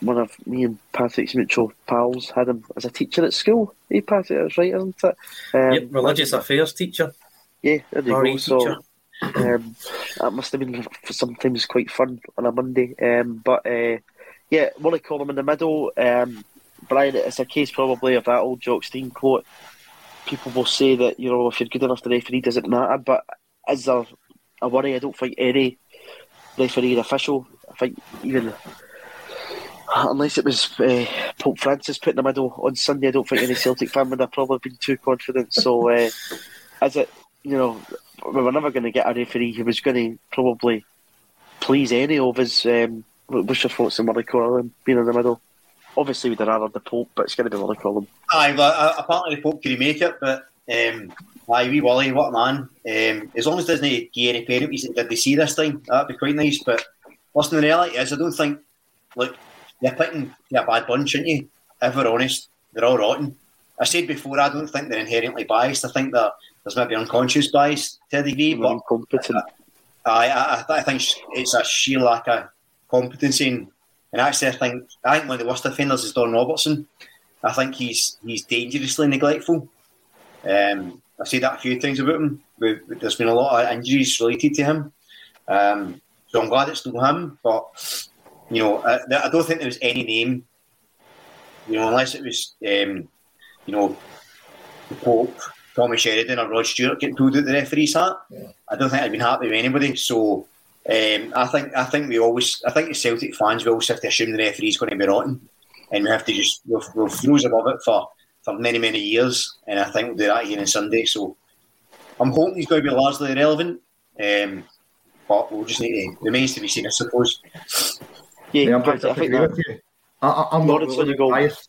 one of me and Patrick's mutual pals had him as a teacher at school. Hey, Patrick, that's right, isn't it? Um, yep, religious affairs teacher. yeah, there you go. So um, that must have been sometimes quite fun on a Monday. Um, but uh, yeah, Willie Collum in the middle. Um, Brian, it's a case probably of that old Jock Stein quote. People will say that you know if you're good enough, the referee doesn't matter. But is there a worry? I don't think any referee or official. I think even unless it was uh, Pope Francis put in the middle on Sunday, I don't think any Celtic fan would have probably been too confident. So, uh, is it, you know, we were never going to get a referee who was going to probably please any of us. Um, what- what's your thoughts on Willie Collum being in the middle? Obviously, we'd have rather the Pope, but it's going to be Willie Collum. Aye, well, uh, apparently the Pope couldn't make it, but um, aye, wee Wally, what a man. Um, as long as doesn't give any penalties, did they see this time? That'd be quite nice. But listen, the reality is, I don't think, look, you're picking a bad bunch, aren't you? If we're honest, they're all rotten. I said before, I don't think they're inherently biased. I think that there's maybe unconscious bias to a degree, but incompetent. I, I, I think it's a sheer lack of competency. And, and actually, I think I think one of the worst offenders is Don Robertson. I think he's he's dangerously neglectful. Um, I've said that a few times about him. We, there's been a lot of injuries related to him, um, so I'm glad it's not him. But you know, I, I don't think there was any name. You know, unless it was um, you know the Pope, Tommy Sheridan, or Rod Stewart getting pulled out the referee's hat. I don't think I'd been happy with anybody. So um, I think I think we always I think the Celtic fans we always have to assume the referee's going to be rotten, and we have to just we'll, we'll above it for, for many many years, and I think we'll do that here on Sunday. So I'm hoping he's going to be largely irrelevant, um, but we'll just need to remains to be seen, I suppose. Yeah, I'm I, going to I think agree that, with you. I, I, I'm not really you biased.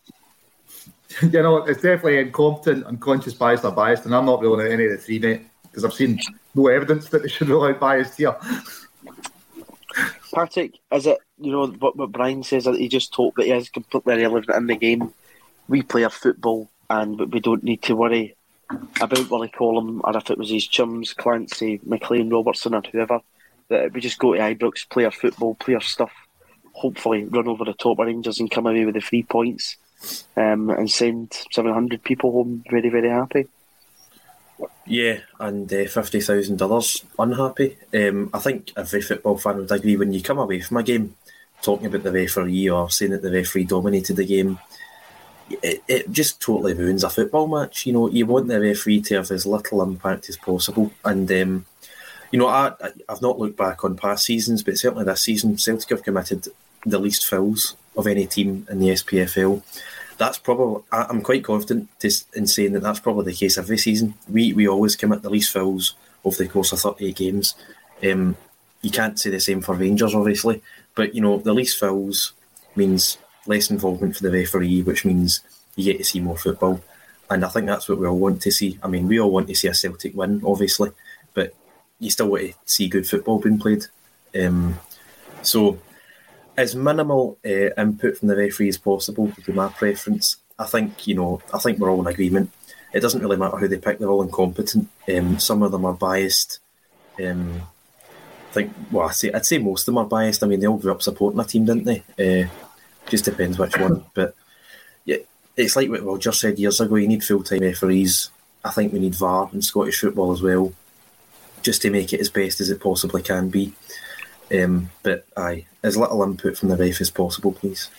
you know, it's definitely incompetent, unconscious bias or biased, and I'm not ruling out any of the three, mate, because I've seen no evidence that they should rule out biased here. Patrick, is it you know what, what Brian says that he just talked that he is completely irrelevant in the game. We play our football, and we- don't need to worry about Willie Collum or if it was his chums, Clancy, McLean, Robertson, or whoever. That we just go to Ibrox, play our football, play our stuff, hopefully run over the top Rangers and come away with the three points, um, and send seven hundred people home very very happy. Yeah, and uh, fifty thousand dollars unhappy. Um, I think every football fan would agree when you come away from a game talking about the referee or saying that the referee dominated the game. It, it just totally ruins a football match. You know, you want the referee to have as little impact as possible. And um, you know, I, I've not looked back on past seasons, but certainly this season, Celtic have committed the least fouls of any team in the SPFL. that's probably I'm quite confident in saying that that's probably the case every season. We we always commit the least fouls over the course of 38 games. Um, you can't say the same for Rangers, obviously, but you know the least fouls means less involvement for the referee, which means you get to see more football. And I think that's what we all want to see. I mean, we all want to see a Celtic win, obviously, but you still want to see good football being played. Um, so, as minimal uh, input from the referee as possible would be my preference. I think you know, I think we're all in agreement. It doesn't really matter who they pick; they're all incompetent. Um, some of them are biased. Um, I think, well, I say, I'd say most of them are biased. I mean, they all grew up supporting a team, didn't they? Uh, just depends which one. But yeah, it's like what Roger said years ago. You need full time referees. I think we need VAR in Scottish football as well, just to make it as best as it possibly can be. Um, but aye, as little input from the ref as possible, please.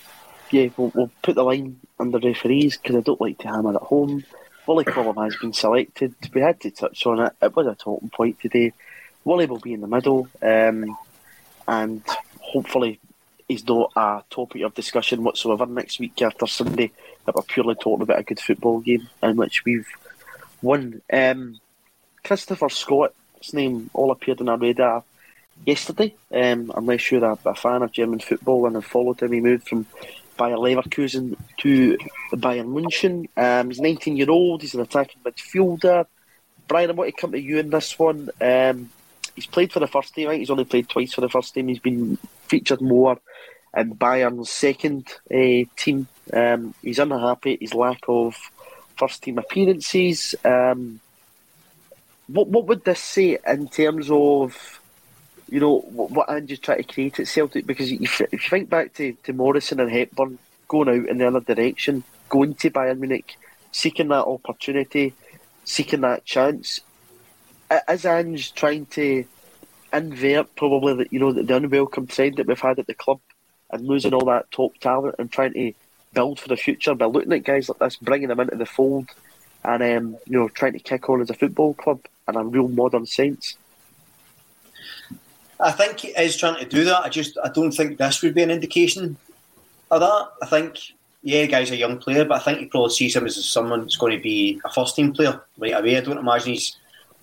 Yeah, we'll, we'll put the line under referees because I don't like to hammer at home. Wally Collum has been selected. We had to touch on it. It was a talking point today. Wally will be in the middle, um, and hopefully he's not a topic of discussion whatsoever next week after Sunday that we're purely talking about a good football game in which we've won. Um, Christopher Scott's name all appeared on our radar yesterday. Um, unless you're a, a fan of German football and have followed him, he moved from Bayer Leverkusen to Bayern Munchen. Um, he's 19 year old. He's an attacking midfielder. Brian, I want to come to you in this one. Um, he's played for the first team. Think he's only played twice for the first team. He's been featured more in Bayern's second uh, team. Um, he's unhappy at his lack of first team appearances. Um, what what would this say in terms of you know what, what Ange's trying to create at Celtic? Because if, if you think back to, to Morrison and Hepburn going out in the other direction, going to Bayern Munich, seeking that opportunity, seeking that chance, is Ange trying to invert probably the, you know the, the unwelcome trend that we've had at the club and losing all that top talent and trying to build for the future by looking at guys like this, bringing them into the fold, and um, you know trying to kick on as a football club in a real modern sense. I think he is trying to do that. I just I don't think this would be an indication of that. I think yeah, guy's a young player, but I think he probably sees him as someone that's going to be a first team player right away. I don't imagine he's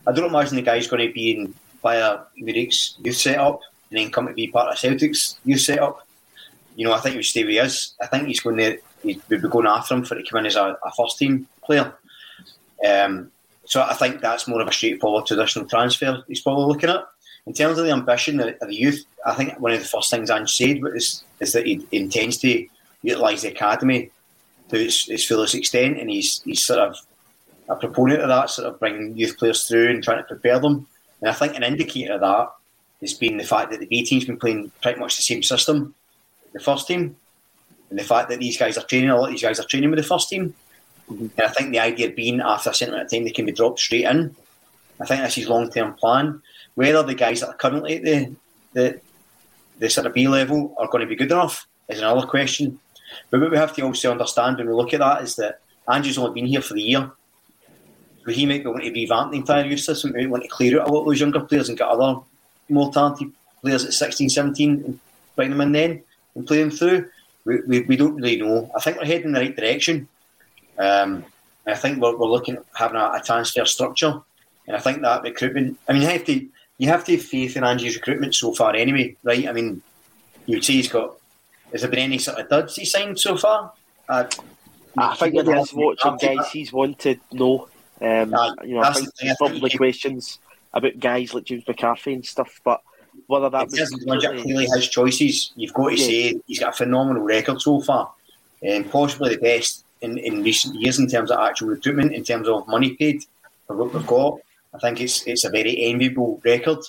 I don't imagine the guy's going to be in Bayern Munich's youth setup and then come to be part of Celtic's youth setup. You know, I think he would stay he is. I think he's going he would be going after him for to come in as a, a first team player. Um, so I think that's more of a straightforward traditional transfer he's probably looking at. In terms of the ambition of the youth, I think one of the first things Ange said is, is that he intends to utilise the academy to its, its fullest extent, and he's he's sort of a proponent of that, sort of bringing youth players through and trying to prepare them. And I think an indicator of that has been the fact that the B team's been playing pretty much the same system, the first team, and the fact that these guys are training, a lot of these guys are training with the first team. Mm-hmm. And I think the idea being after a certain amount of time they can be dropped straight in. I think that's his long term plan. Whether the guys that are currently at the, the the sort of B level are going to be good enough is another question. But what we have to also understand when we look at that is that Andrew's only been here for the year. He might be wanting to revamp the entire youth system, might want to clear out a lot of those younger players and get other more talented players at 16, 17 and bring them in then and play them through. We, we, we don't really know. I think we're heading in the right direction. Um, I think we're, we're looking at having a, a transfer structure. And I think that recruitment, I mean, you have to you have to have faith in Ange's recruitment so far anyway, right? I mean, you'd say he's got, has there been any sort of duds he signed so far? Uh, I think in his watching guys he's wanted no. Um, you know, I that's think the thing, probably questions about guys like James McCarthy and stuff, but whether that It was isn't completely- clearly his choices. You've got to Yeah. say he's got a phenomenal record so far, and possibly the best in, in recent years in terms of actual recruitment, in terms of money paid for what we've got. I think it's it's a very enviable record.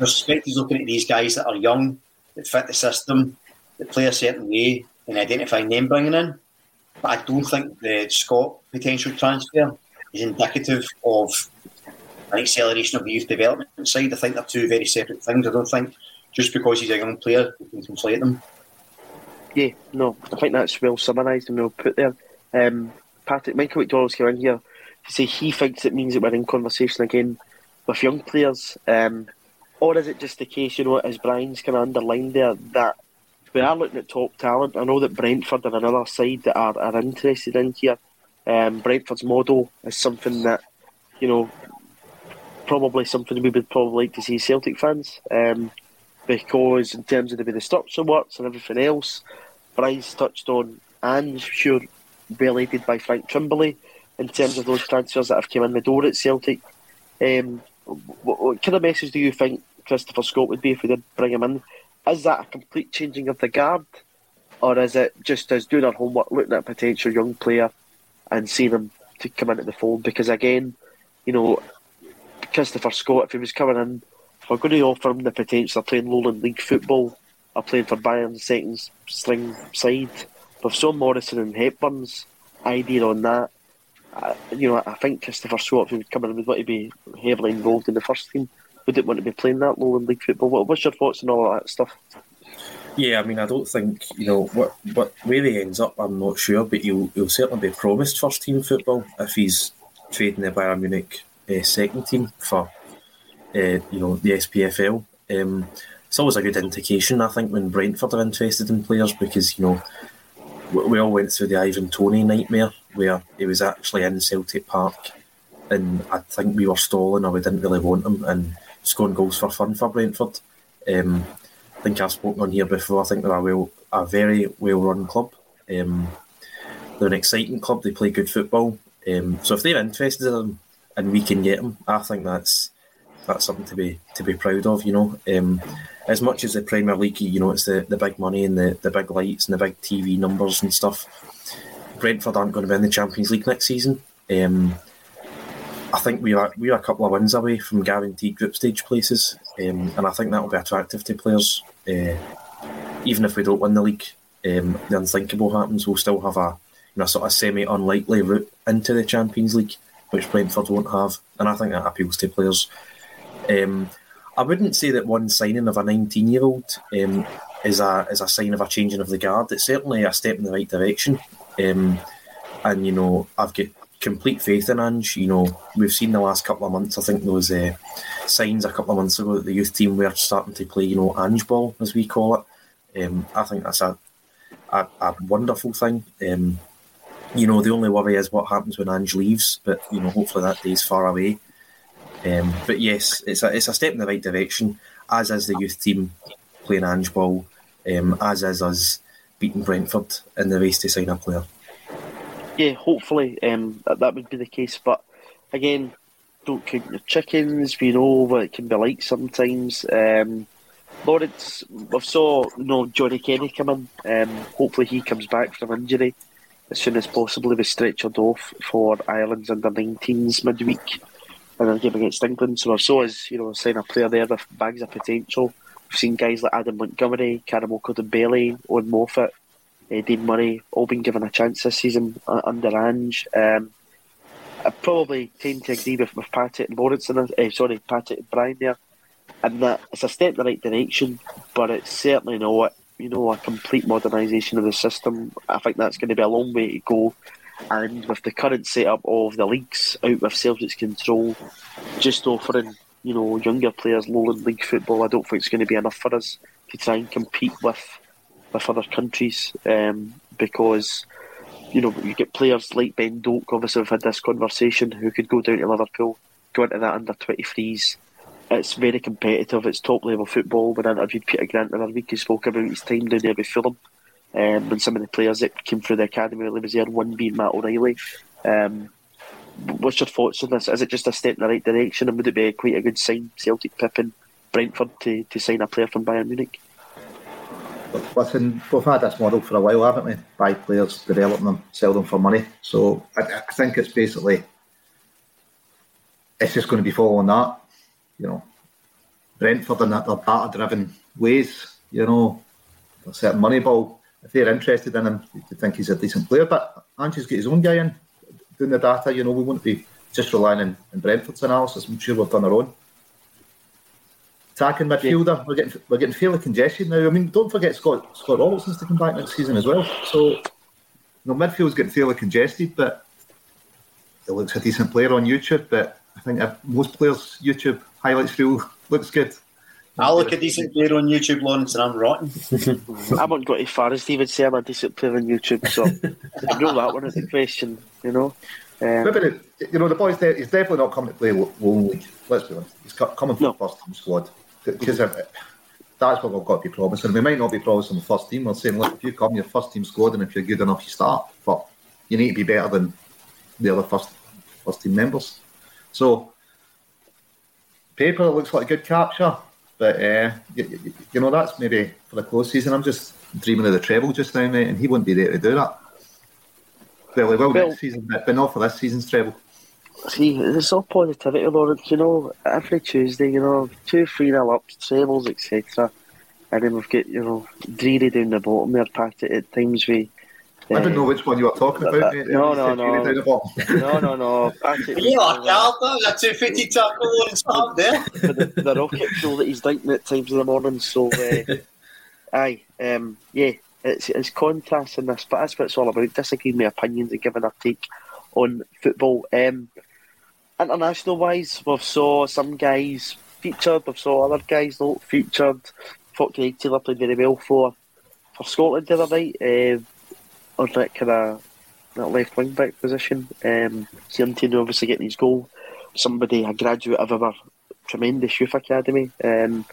I suspect he's looking at these guys that are young, that fit the system, that play a certain way, and identifying them bringing in. But I don't think the Scott potential transfer is indicative of an acceleration of the youth development side. I think they're two very separate things. I don't think just because he's a young player, we can conflate them. Yeah, no, I think that's well summarised and well put there. Um, Patrick, Michael McDonald's came in here to say he thinks it means that we're in conversation again with young players. Um, or is it just the case, you know, as Brian's kind of underlined there, that we are looking at top talent. I know that Brentford are another side that are, are interested in here. Um, Brentford's model is something that, you know, probably something we would probably like to see Celtic fans. Um, because in terms of the way the structure works and everything else, Bryce touched on, and sure, related by Frank Trimbley in terms of those transfers that have come in the door at Celtic. Um, what, what kind of message do you think Christopher Scott would be if we did bring him in? Is that a complete changing of the guard, or is it just us doing our homework, looking at a potential young player, and seeing him to come into the fold? Because again, you know, Christopher Scott, if he was coming in, if we're going to offer him the potential of playing Lowland League football, or playing for Bayern's second string side, with Sean Morrison and Hepburn's idea on that, uh, you know, I think Christopher Scott, if he would come in, would want to be heavily involved in the first team. Wouldn't want to be playing that Lowland League football. What, what's your thoughts on all that stuff? Yeah, I mean, I don't think you know what what where he ends up. I'm not sure, but he'll he'll certainly be promised first team football if he's trading the Bayern Munich uh, second team for uh, you know the SPFL. Um, it's always a good indication, I think, when Brentford are interested in players because you know we, we all went through the Ivan Toney nightmare where he was actually in Celtic Park, and I think we were stalling or we didn't really want him and scoring goals for fun for Brentford. Um, I think I've spoken on here before. I think they're a well, a very well run club. Um, they're an exciting club. They play good football. Um, so if they're interested in them and we can get them, I think that's that's something to be to be proud of. You know, um, as much as the Premier League, you know, it's the, the big money and the, the big lights and the big TV numbers and stuff. Brentford aren't going to be in the Champions League next season. Um, I think we are we are a couple of wins away from guaranteed group stage places, um, and I think that will be attractive to players. Uh, even if we don't win the league, um, the unthinkable happens. We'll still have a you know sort of semi unlikely route into the Champions League, which Brentford won't have, and I think that appeals to players. Um, I wouldn't say that one signing of a 19 year old um, is a is a sign of a changing of the guard. It's certainly a step in the right direction. Um, and you know, I've got complete faith in Ange. You know, we've seen the last couple of months. I think there was uh, signs a couple of months ago that the youth team were starting to play, you know, Ange ball as we call it. Um, I think that's a a, a wonderful thing. Um, you know, the only worry is what happens when Ange leaves, but you know, hopefully that day's far away. Um, but yes, it's a it's a step in the right direction. As is the youth team playing Ange ball, um, as is us beating Brentford in the race to sign a player. Yeah, hopefully um, that, that would be the case. But again, don't count your chickens. We know what it can be like sometimes. Um, Lawrence, we saw know Johnny Kenny come in. Um, hopefully he comes back from injury as soon as possible. He was stretchered off for Ireland's under 19s midweek in their game against England. So I saw as you know sign a player there with bags of potential. We've seen guys like Adam Montgomery, Karam Bailey, Owen Moffat, uh, Dean Murray, all been given a chance this season uh, under Ange. Um, I probably tend to agree with, with Patrick and Lawrence, uh, sorry, Patrick and Brian there, and that it's a step in the right direction, but it's certainly not, you know, a complete modernisation of the system. I think that's going to be a long way to go. And with the current setup of the leagues out with Celtic's control, just offering you know younger players Lowland League football, I don't think it's going to be enough for us to try and compete with with other countries um, because you know you get players like Ben Doak. Obviously, we've had this conversation who could go down to Liverpool, go into that under twenty threes. It's very competitive. It's top level football. When I interviewed Peter Grant the other week, he spoke about his time down there with Fulham um, and some of the players that came through the academy while he was there. One being Matt O'Riley. Um, what's your thoughts on this? Is it just a step in the right direction, and would it be quite a good sign, Celtic pipping Brentford to, to sign a player from Bayern Munich? Listen, we've had this model for a while, haven't we? Buy players, develop them, sell them for money. So I, I think it's basically it's just going to be following that. You know, Brentford and their data-driven ways. You know, a certain money ball. If they're interested in him, they think he's a decent player. But Ange's got his own guy in doing the data. You know, we won't be just relying on, on Brentford's analysis. I'm sure we've done our own. Attacking midfielder, yeah. we're getting we're getting fairly congested now. I mean, don't forget Scott Scott Robertson's to come back next season as well. So, you know, midfield's getting fairly congested, but it looks a decent player on YouTube. But I think most players' YouTube highlights reel looks good. I look a decent player on YouTube, Lawrence, and I'm rotten. I haven't got as far as David say I'm a decent player on YouTube, so I rule that one is a question, you know. Um, Maybe the, you know the boys there. He's definitely not coming to play Lo- Lone League. Let's be honest. He's co- coming from the first team squad because that's what we've got to be promising. We might not be promising the first team. We're saying, look, if you come your first team squad and if you're good enough, you start. But you need to be better than the other first first team members. So paper looks like a good capture, but uh, you, you know that's maybe for the close season. I'm just dreaming of the treble just now, mate, and he wouldn't be there to do that. Well, he will Well- next season, but not for this season's treble. See, there's all positivity, Lawrence. You know, every Tuesday, you know, two, three nil up, trebles, etc. And then we've got, you know, Dreary down the bottom there, Pat, at times we. I didn't know which one you were talking about. mate. No, You no, said no. down the bottom. No, no, no. Patrick, Yeah, like that. That was a 250 tackle, Lawrence, up there. the, the rocket fuel that he's drinking at times in the morning. So, uh, aye, um, yeah, it's, it's contrast in this, but that's what it's all about. Disagreeing with opinions and giving a take on football. Um, international wise, we've saw some guys featured, we've saw other guys not featured. Greg Taylor played very well for for Scotland the other night uh, on that kind of that left wing back position. Um, Kieran obviously getting his goal. Somebody, a graduate of our tremendous youth academy, um,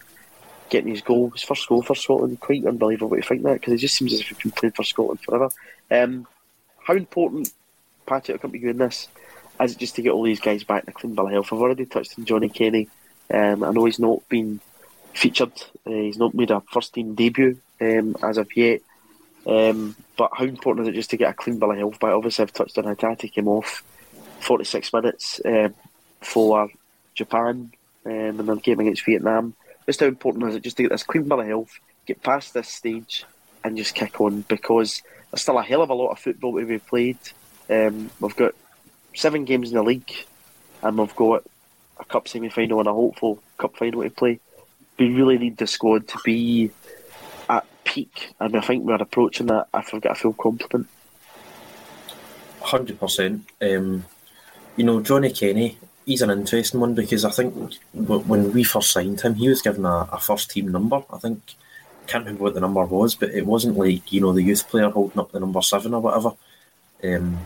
getting his goal, his first goal for Scotland. Quite unbelievable to think that because it just seems as if he's been playing for Scotland forever. Um, how important, Patrick, I'll come to you in this, is it just to get all these guys back a clean bill of health? I've already touched on Johnny Kenny. Um, I know he's not been featured. Uh, he's not made a first team debut um, as of yet. Um, but how important is it just to get a clean bill of health back? Obviously, I've touched on Hatate came off 46 minutes um, for Japan um, in their game against Vietnam. Just how important is it just to get this clean bill of health, get past this stage, and just kick on? Because there's still a hell of a lot of football to be played. Um, we've got seven games in the league, and we've got a cup semi final and a hopeful cup final to play. We really need the squad to be at peak, and I think we're approaching that. If to feel confident. Hundred percent. Um, you know, Johnny Kenny, he's an interesting one because I think when we first signed him, he was given a, a first team number. I think can't remember what the number was, but it wasn't like you know the youth player holding up the number seven or whatever. Um,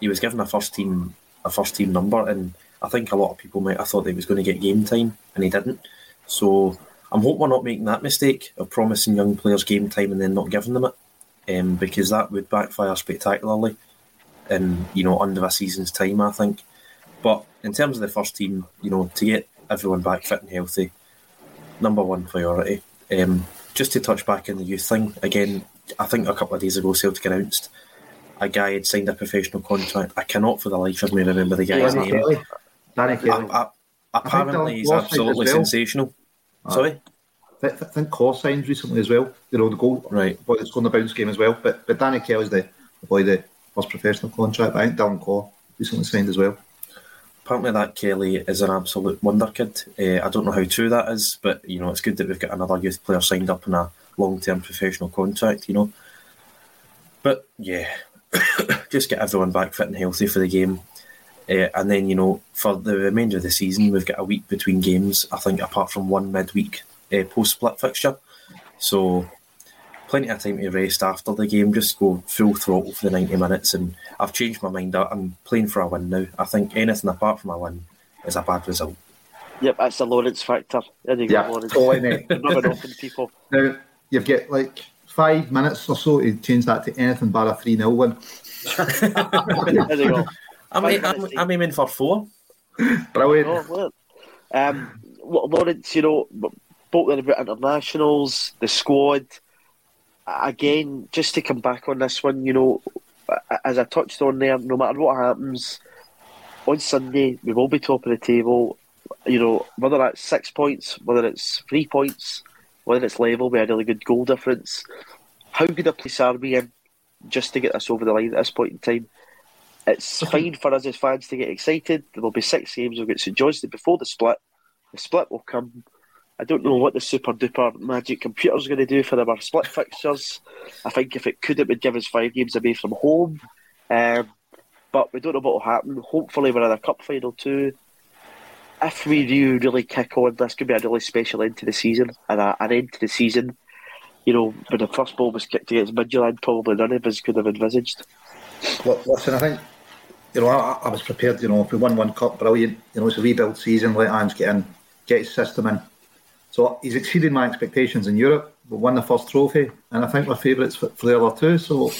he was given a first team a first team number, and I think a lot of people might have thought that he was going to get game time, and he didn't. So I'm hoping we're not making that mistake of promising young players game time and then not giving them it, um, because that would backfire spectacularly in you know under a season's time, I think. But in terms of the first team, you know, to get everyone back fit and healthy, number one priority. Um, just to touch back on the youth thing again, I think a couple of days ago Celtic announced a guy had signed a professional contract. I cannot for the life of me remember the guy's Danny name. Kelly. Danny Kelly. Apparently, he's Dylan Claw signed absolutely well. sensational. Aye. Sorry. I, think Claw signed recently as well. You know the goal, right? Boy that's scored in the bounce game as well. But but Danny Kelly's the, the boy that first professional contract. But I think Dylan Claw recently signed as well. Apparently, that Kelly is an absolute wonder kid. Uh, I don't know how true that is, but you know, it's good that we've got another youth player signed up in a long-term professional contract. You know, but yeah, just get everyone back fit and healthy for the game. Uh, and then, you know, for the remainder of the season, we've got a week between games, I think, apart from one midweek uh, post split fixture. So, plenty of time to rest after the game, just go full throttle for the 90 minutes. And I've changed my mind. I- I'm playing for a win now. I think anything apart from a win is a bad result. Yep, that's the Lawrence factor. There you go, Yeah, Lawrence. totally, mate. Rubbing off on people. Now you've got like five minutes or so to change that to anything but a three 0 win. there you go. I'm, I'm, I'm aiming for four. Brilliant. Oh, well. Um, Lawrence, you know, spoke there about internationals, the squad. Again, just to come back on this one, you know, as I touched on there, no matter what happens on Sunday, we will be top of the table. You know, whether that's six points, whether it's three points, whether it's level, we had a really good goal difference. How good a place are we in just to get us over the line at this point in time? It's fine for us as fans to get excited. There will be six games. We'll get St Johnstone before the split. The split will come. I don't know what the super duper magic computer's going to do for our split fixtures. I think if it could, it would give us five games away from home. Um, but we don't know what will happen. Hopefully, we're in a cup final too. If we do really kick on, this could be a really special end to the season and a, an end to the season. You know, when the first ball was kicked against Midtjylland, probably none of us could have envisaged. Well, listen, I think you know I, I was prepared. You know, if we won one cup, brilliant. You know, it's a rebuild season. Let Ange get in, get his system in. So he's exceeded my expectations in Europe. We won the first trophy, and I think we're favourites for, for the other two. So,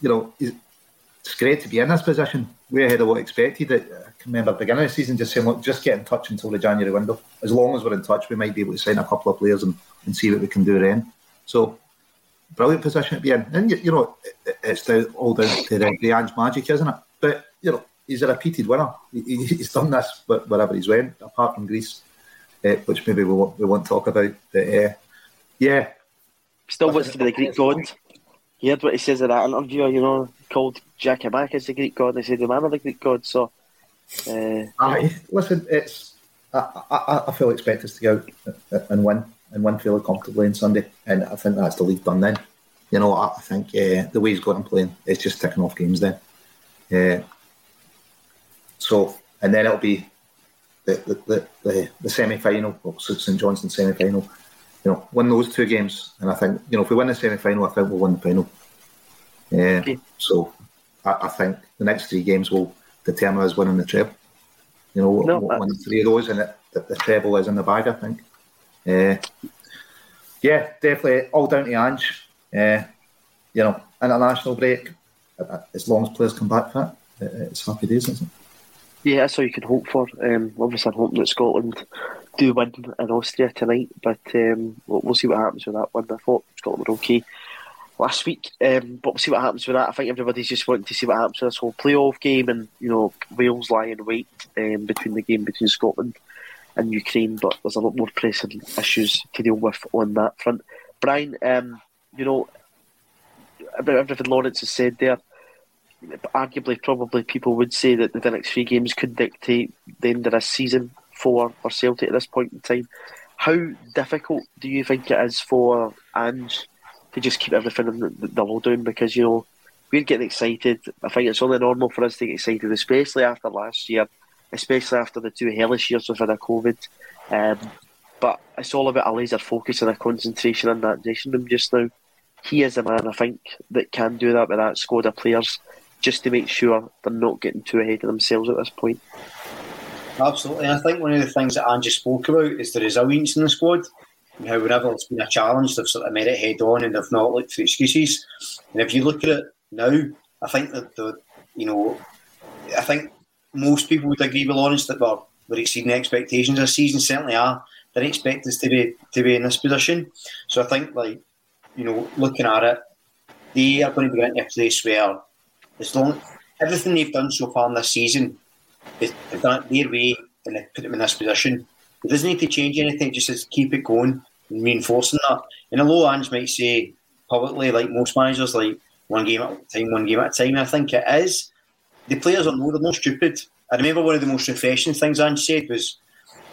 you know, it's great to be in this position. Way ahead of what I expected. I can remember beginning of the season just saying, look, just get in touch until the January window. As long as we're in touch, we might be able to sign a couple of players and, and see what we can do then. So, brilliant position to be in. And, you, know, it, it's all down to the, the Ange magic, isn't it? But, you know, he's a repeated winner. He, he's done this but wherever he's went, apart from Greece, uh, which maybe we won't, we won't talk about. But, uh, yeah. Still wants to be the Greek god. You heard what he says in that interview, you know, called Giakoumakis the Greek god. They said the man of the Greek god. So, uh, Aye, listen, it's I, I, I fully expect us to go and win and win fairly comfortably on Sunday, and I think that's the league done then. You know, I, I think uh, the way he's going and playing, it's just ticking off games then. Uh, so, and then it'll be the the, the, the, the semi final, or St Johnstone semi final. You know, win those two games, and I think you know if we win the semi final, I think we'll win the final. Uh, so, I, I think the next three games will determine us winning the treble. You know, no, we'll win three of those, and it, the, the treble is in the bag. I think. Uh, yeah, definitely all down to Ange. Uh, you know, international break. As long as players come back for it, it's happy days, isn't it? Yeah, that's all you can hope for. Um, obviously, I'm hoping that Scotland do win in Austria tonight, but um, we'll, we'll, see what happens with that one. I thought Scotland were okay last week, um, but we'll see what happens with that. I think everybody's just wanting to see what happens with this whole playoff game, and you know, Wales in wait um, between the game between Scotland and Ukraine, but there's a lot more pressing issues to deal with on that front. Brian, um, you know, about everything Lawrence has said there arguably, probably people would say that the next three games could dictate the end of this season for, for Celtic at this point in time. How difficult do you think it is for Ange to just keep everything in the, the lowdown? Because, you know, we're getting excited. I think it's only normal for us to get excited, especially after last year, especially after the two hellish years we've COVID. Um, but it's all about a laser focus and a concentration in that dressing room just now. He is a man, I think, that can do that with that squad of players just to make sure they're not getting too ahead of themselves at this point. Absolutely. I think one of the things that Ange spoke about is the resilience in the squad and how whenever it's been a challenge, they've sort of met it head on and they've not looked for excuses. And if you look at it now, I think that the, you know, I think most people would agree with Lawrence that we're, we're exceeding expectations this season. Certainly are. They didn't expect us to be to be in this position. So I think, like, you know, looking at it, they are going to be in a place where as long everything they've done so far in this season, they've done it their way and they put them in this position. It doesn't need to change anything, just keep it going and reinforcing that. And although Ange might say publicly, like most managers, like one game at a time, one game at a time, I think it is. The players are no, they're not stupid. I remember one of the most refreshing things Ange said was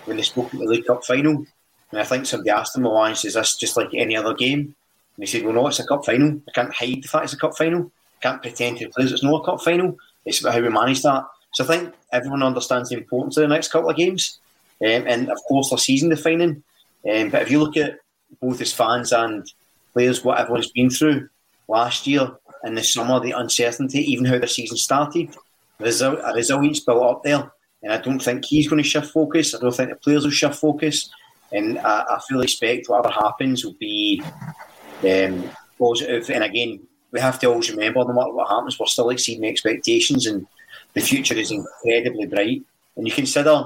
when they spoke at the League Cup final. And I think somebody asked him, well, Ange, is this just like any other game? And he said, well, no, it's a cup final. I can't hide the fact it's a cup final can't pretend to play it's not a cup final. It's about how we manage that. So I think everyone understands the importance of the next couple of games, um, and of course, they're season defining. Um, but if you look at both as fans and players, what everyone's been through last year in the summer, the uncertainty, even how the season started, there's a, a resilience built up there. And I don't think he's going to shift focus. I don't think the players will shift focus. And I, I fully expect whatever happens will be um, positive. And again, we have to always remember no matter what happens, we're still exceeding expectations and the future is incredibly bright. And you consider,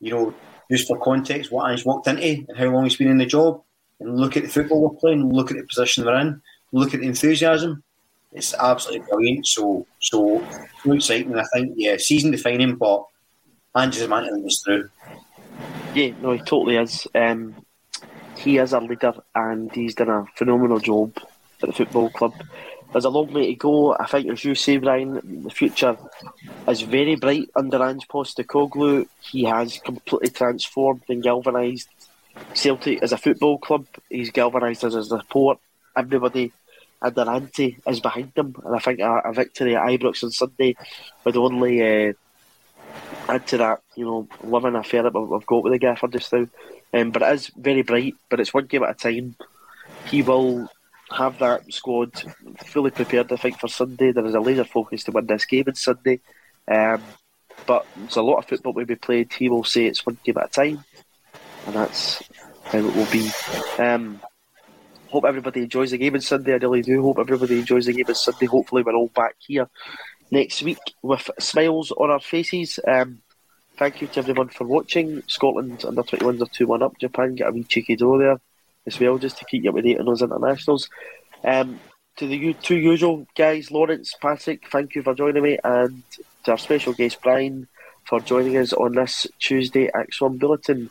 you know, just for context, what Ange walked into and how long he's been in the job, and look at the football we're playing, look at the position we're in, look at the enthusiasm. It's absolutely brilliant. So, so, exciting. I think, yeah, season defining, but Ange is a man to through. Yeah, no, he totally is. Um, he is a leader and he's done a phenomenal job at the football club there's a long way to go. I think, as you say, Brian, the future is very bright under Ange Postecoglou. He has completely transformed and galvanised Celtic as a football club. He's galvanised us as a support. Everybody and their auntie is behind them. And I think a, a victory at Ibrox on Sunday would only uh, add to that, you know, living affair that I've got with the gaffer just now. Um, but it is very bright, but it's one game at a time. He will have that squad fully prepared, I think, for Sunday. There is a laser focus to win this game on Sunday. Um, but there's a lot of football to be played. He will say it's one game at a time, and that's how it will be. Um, hope everybody enjoys the game on Sunday. I really do hope everybody enjoys the game on Sunday. Hopefully, we're all back here next week with smiles on our faces. Um, thank you to everyone for watching. Scotland under 21s are 2 1 up. Japan get a wee cheeky draw there as well, just to keep you up to date on those internationals. Um, to the two usual guys, Lawrence, Patrick, thank you for joining me, and to our special guest, Brian, for joining us on this Tuesday ACSOM Bulletin.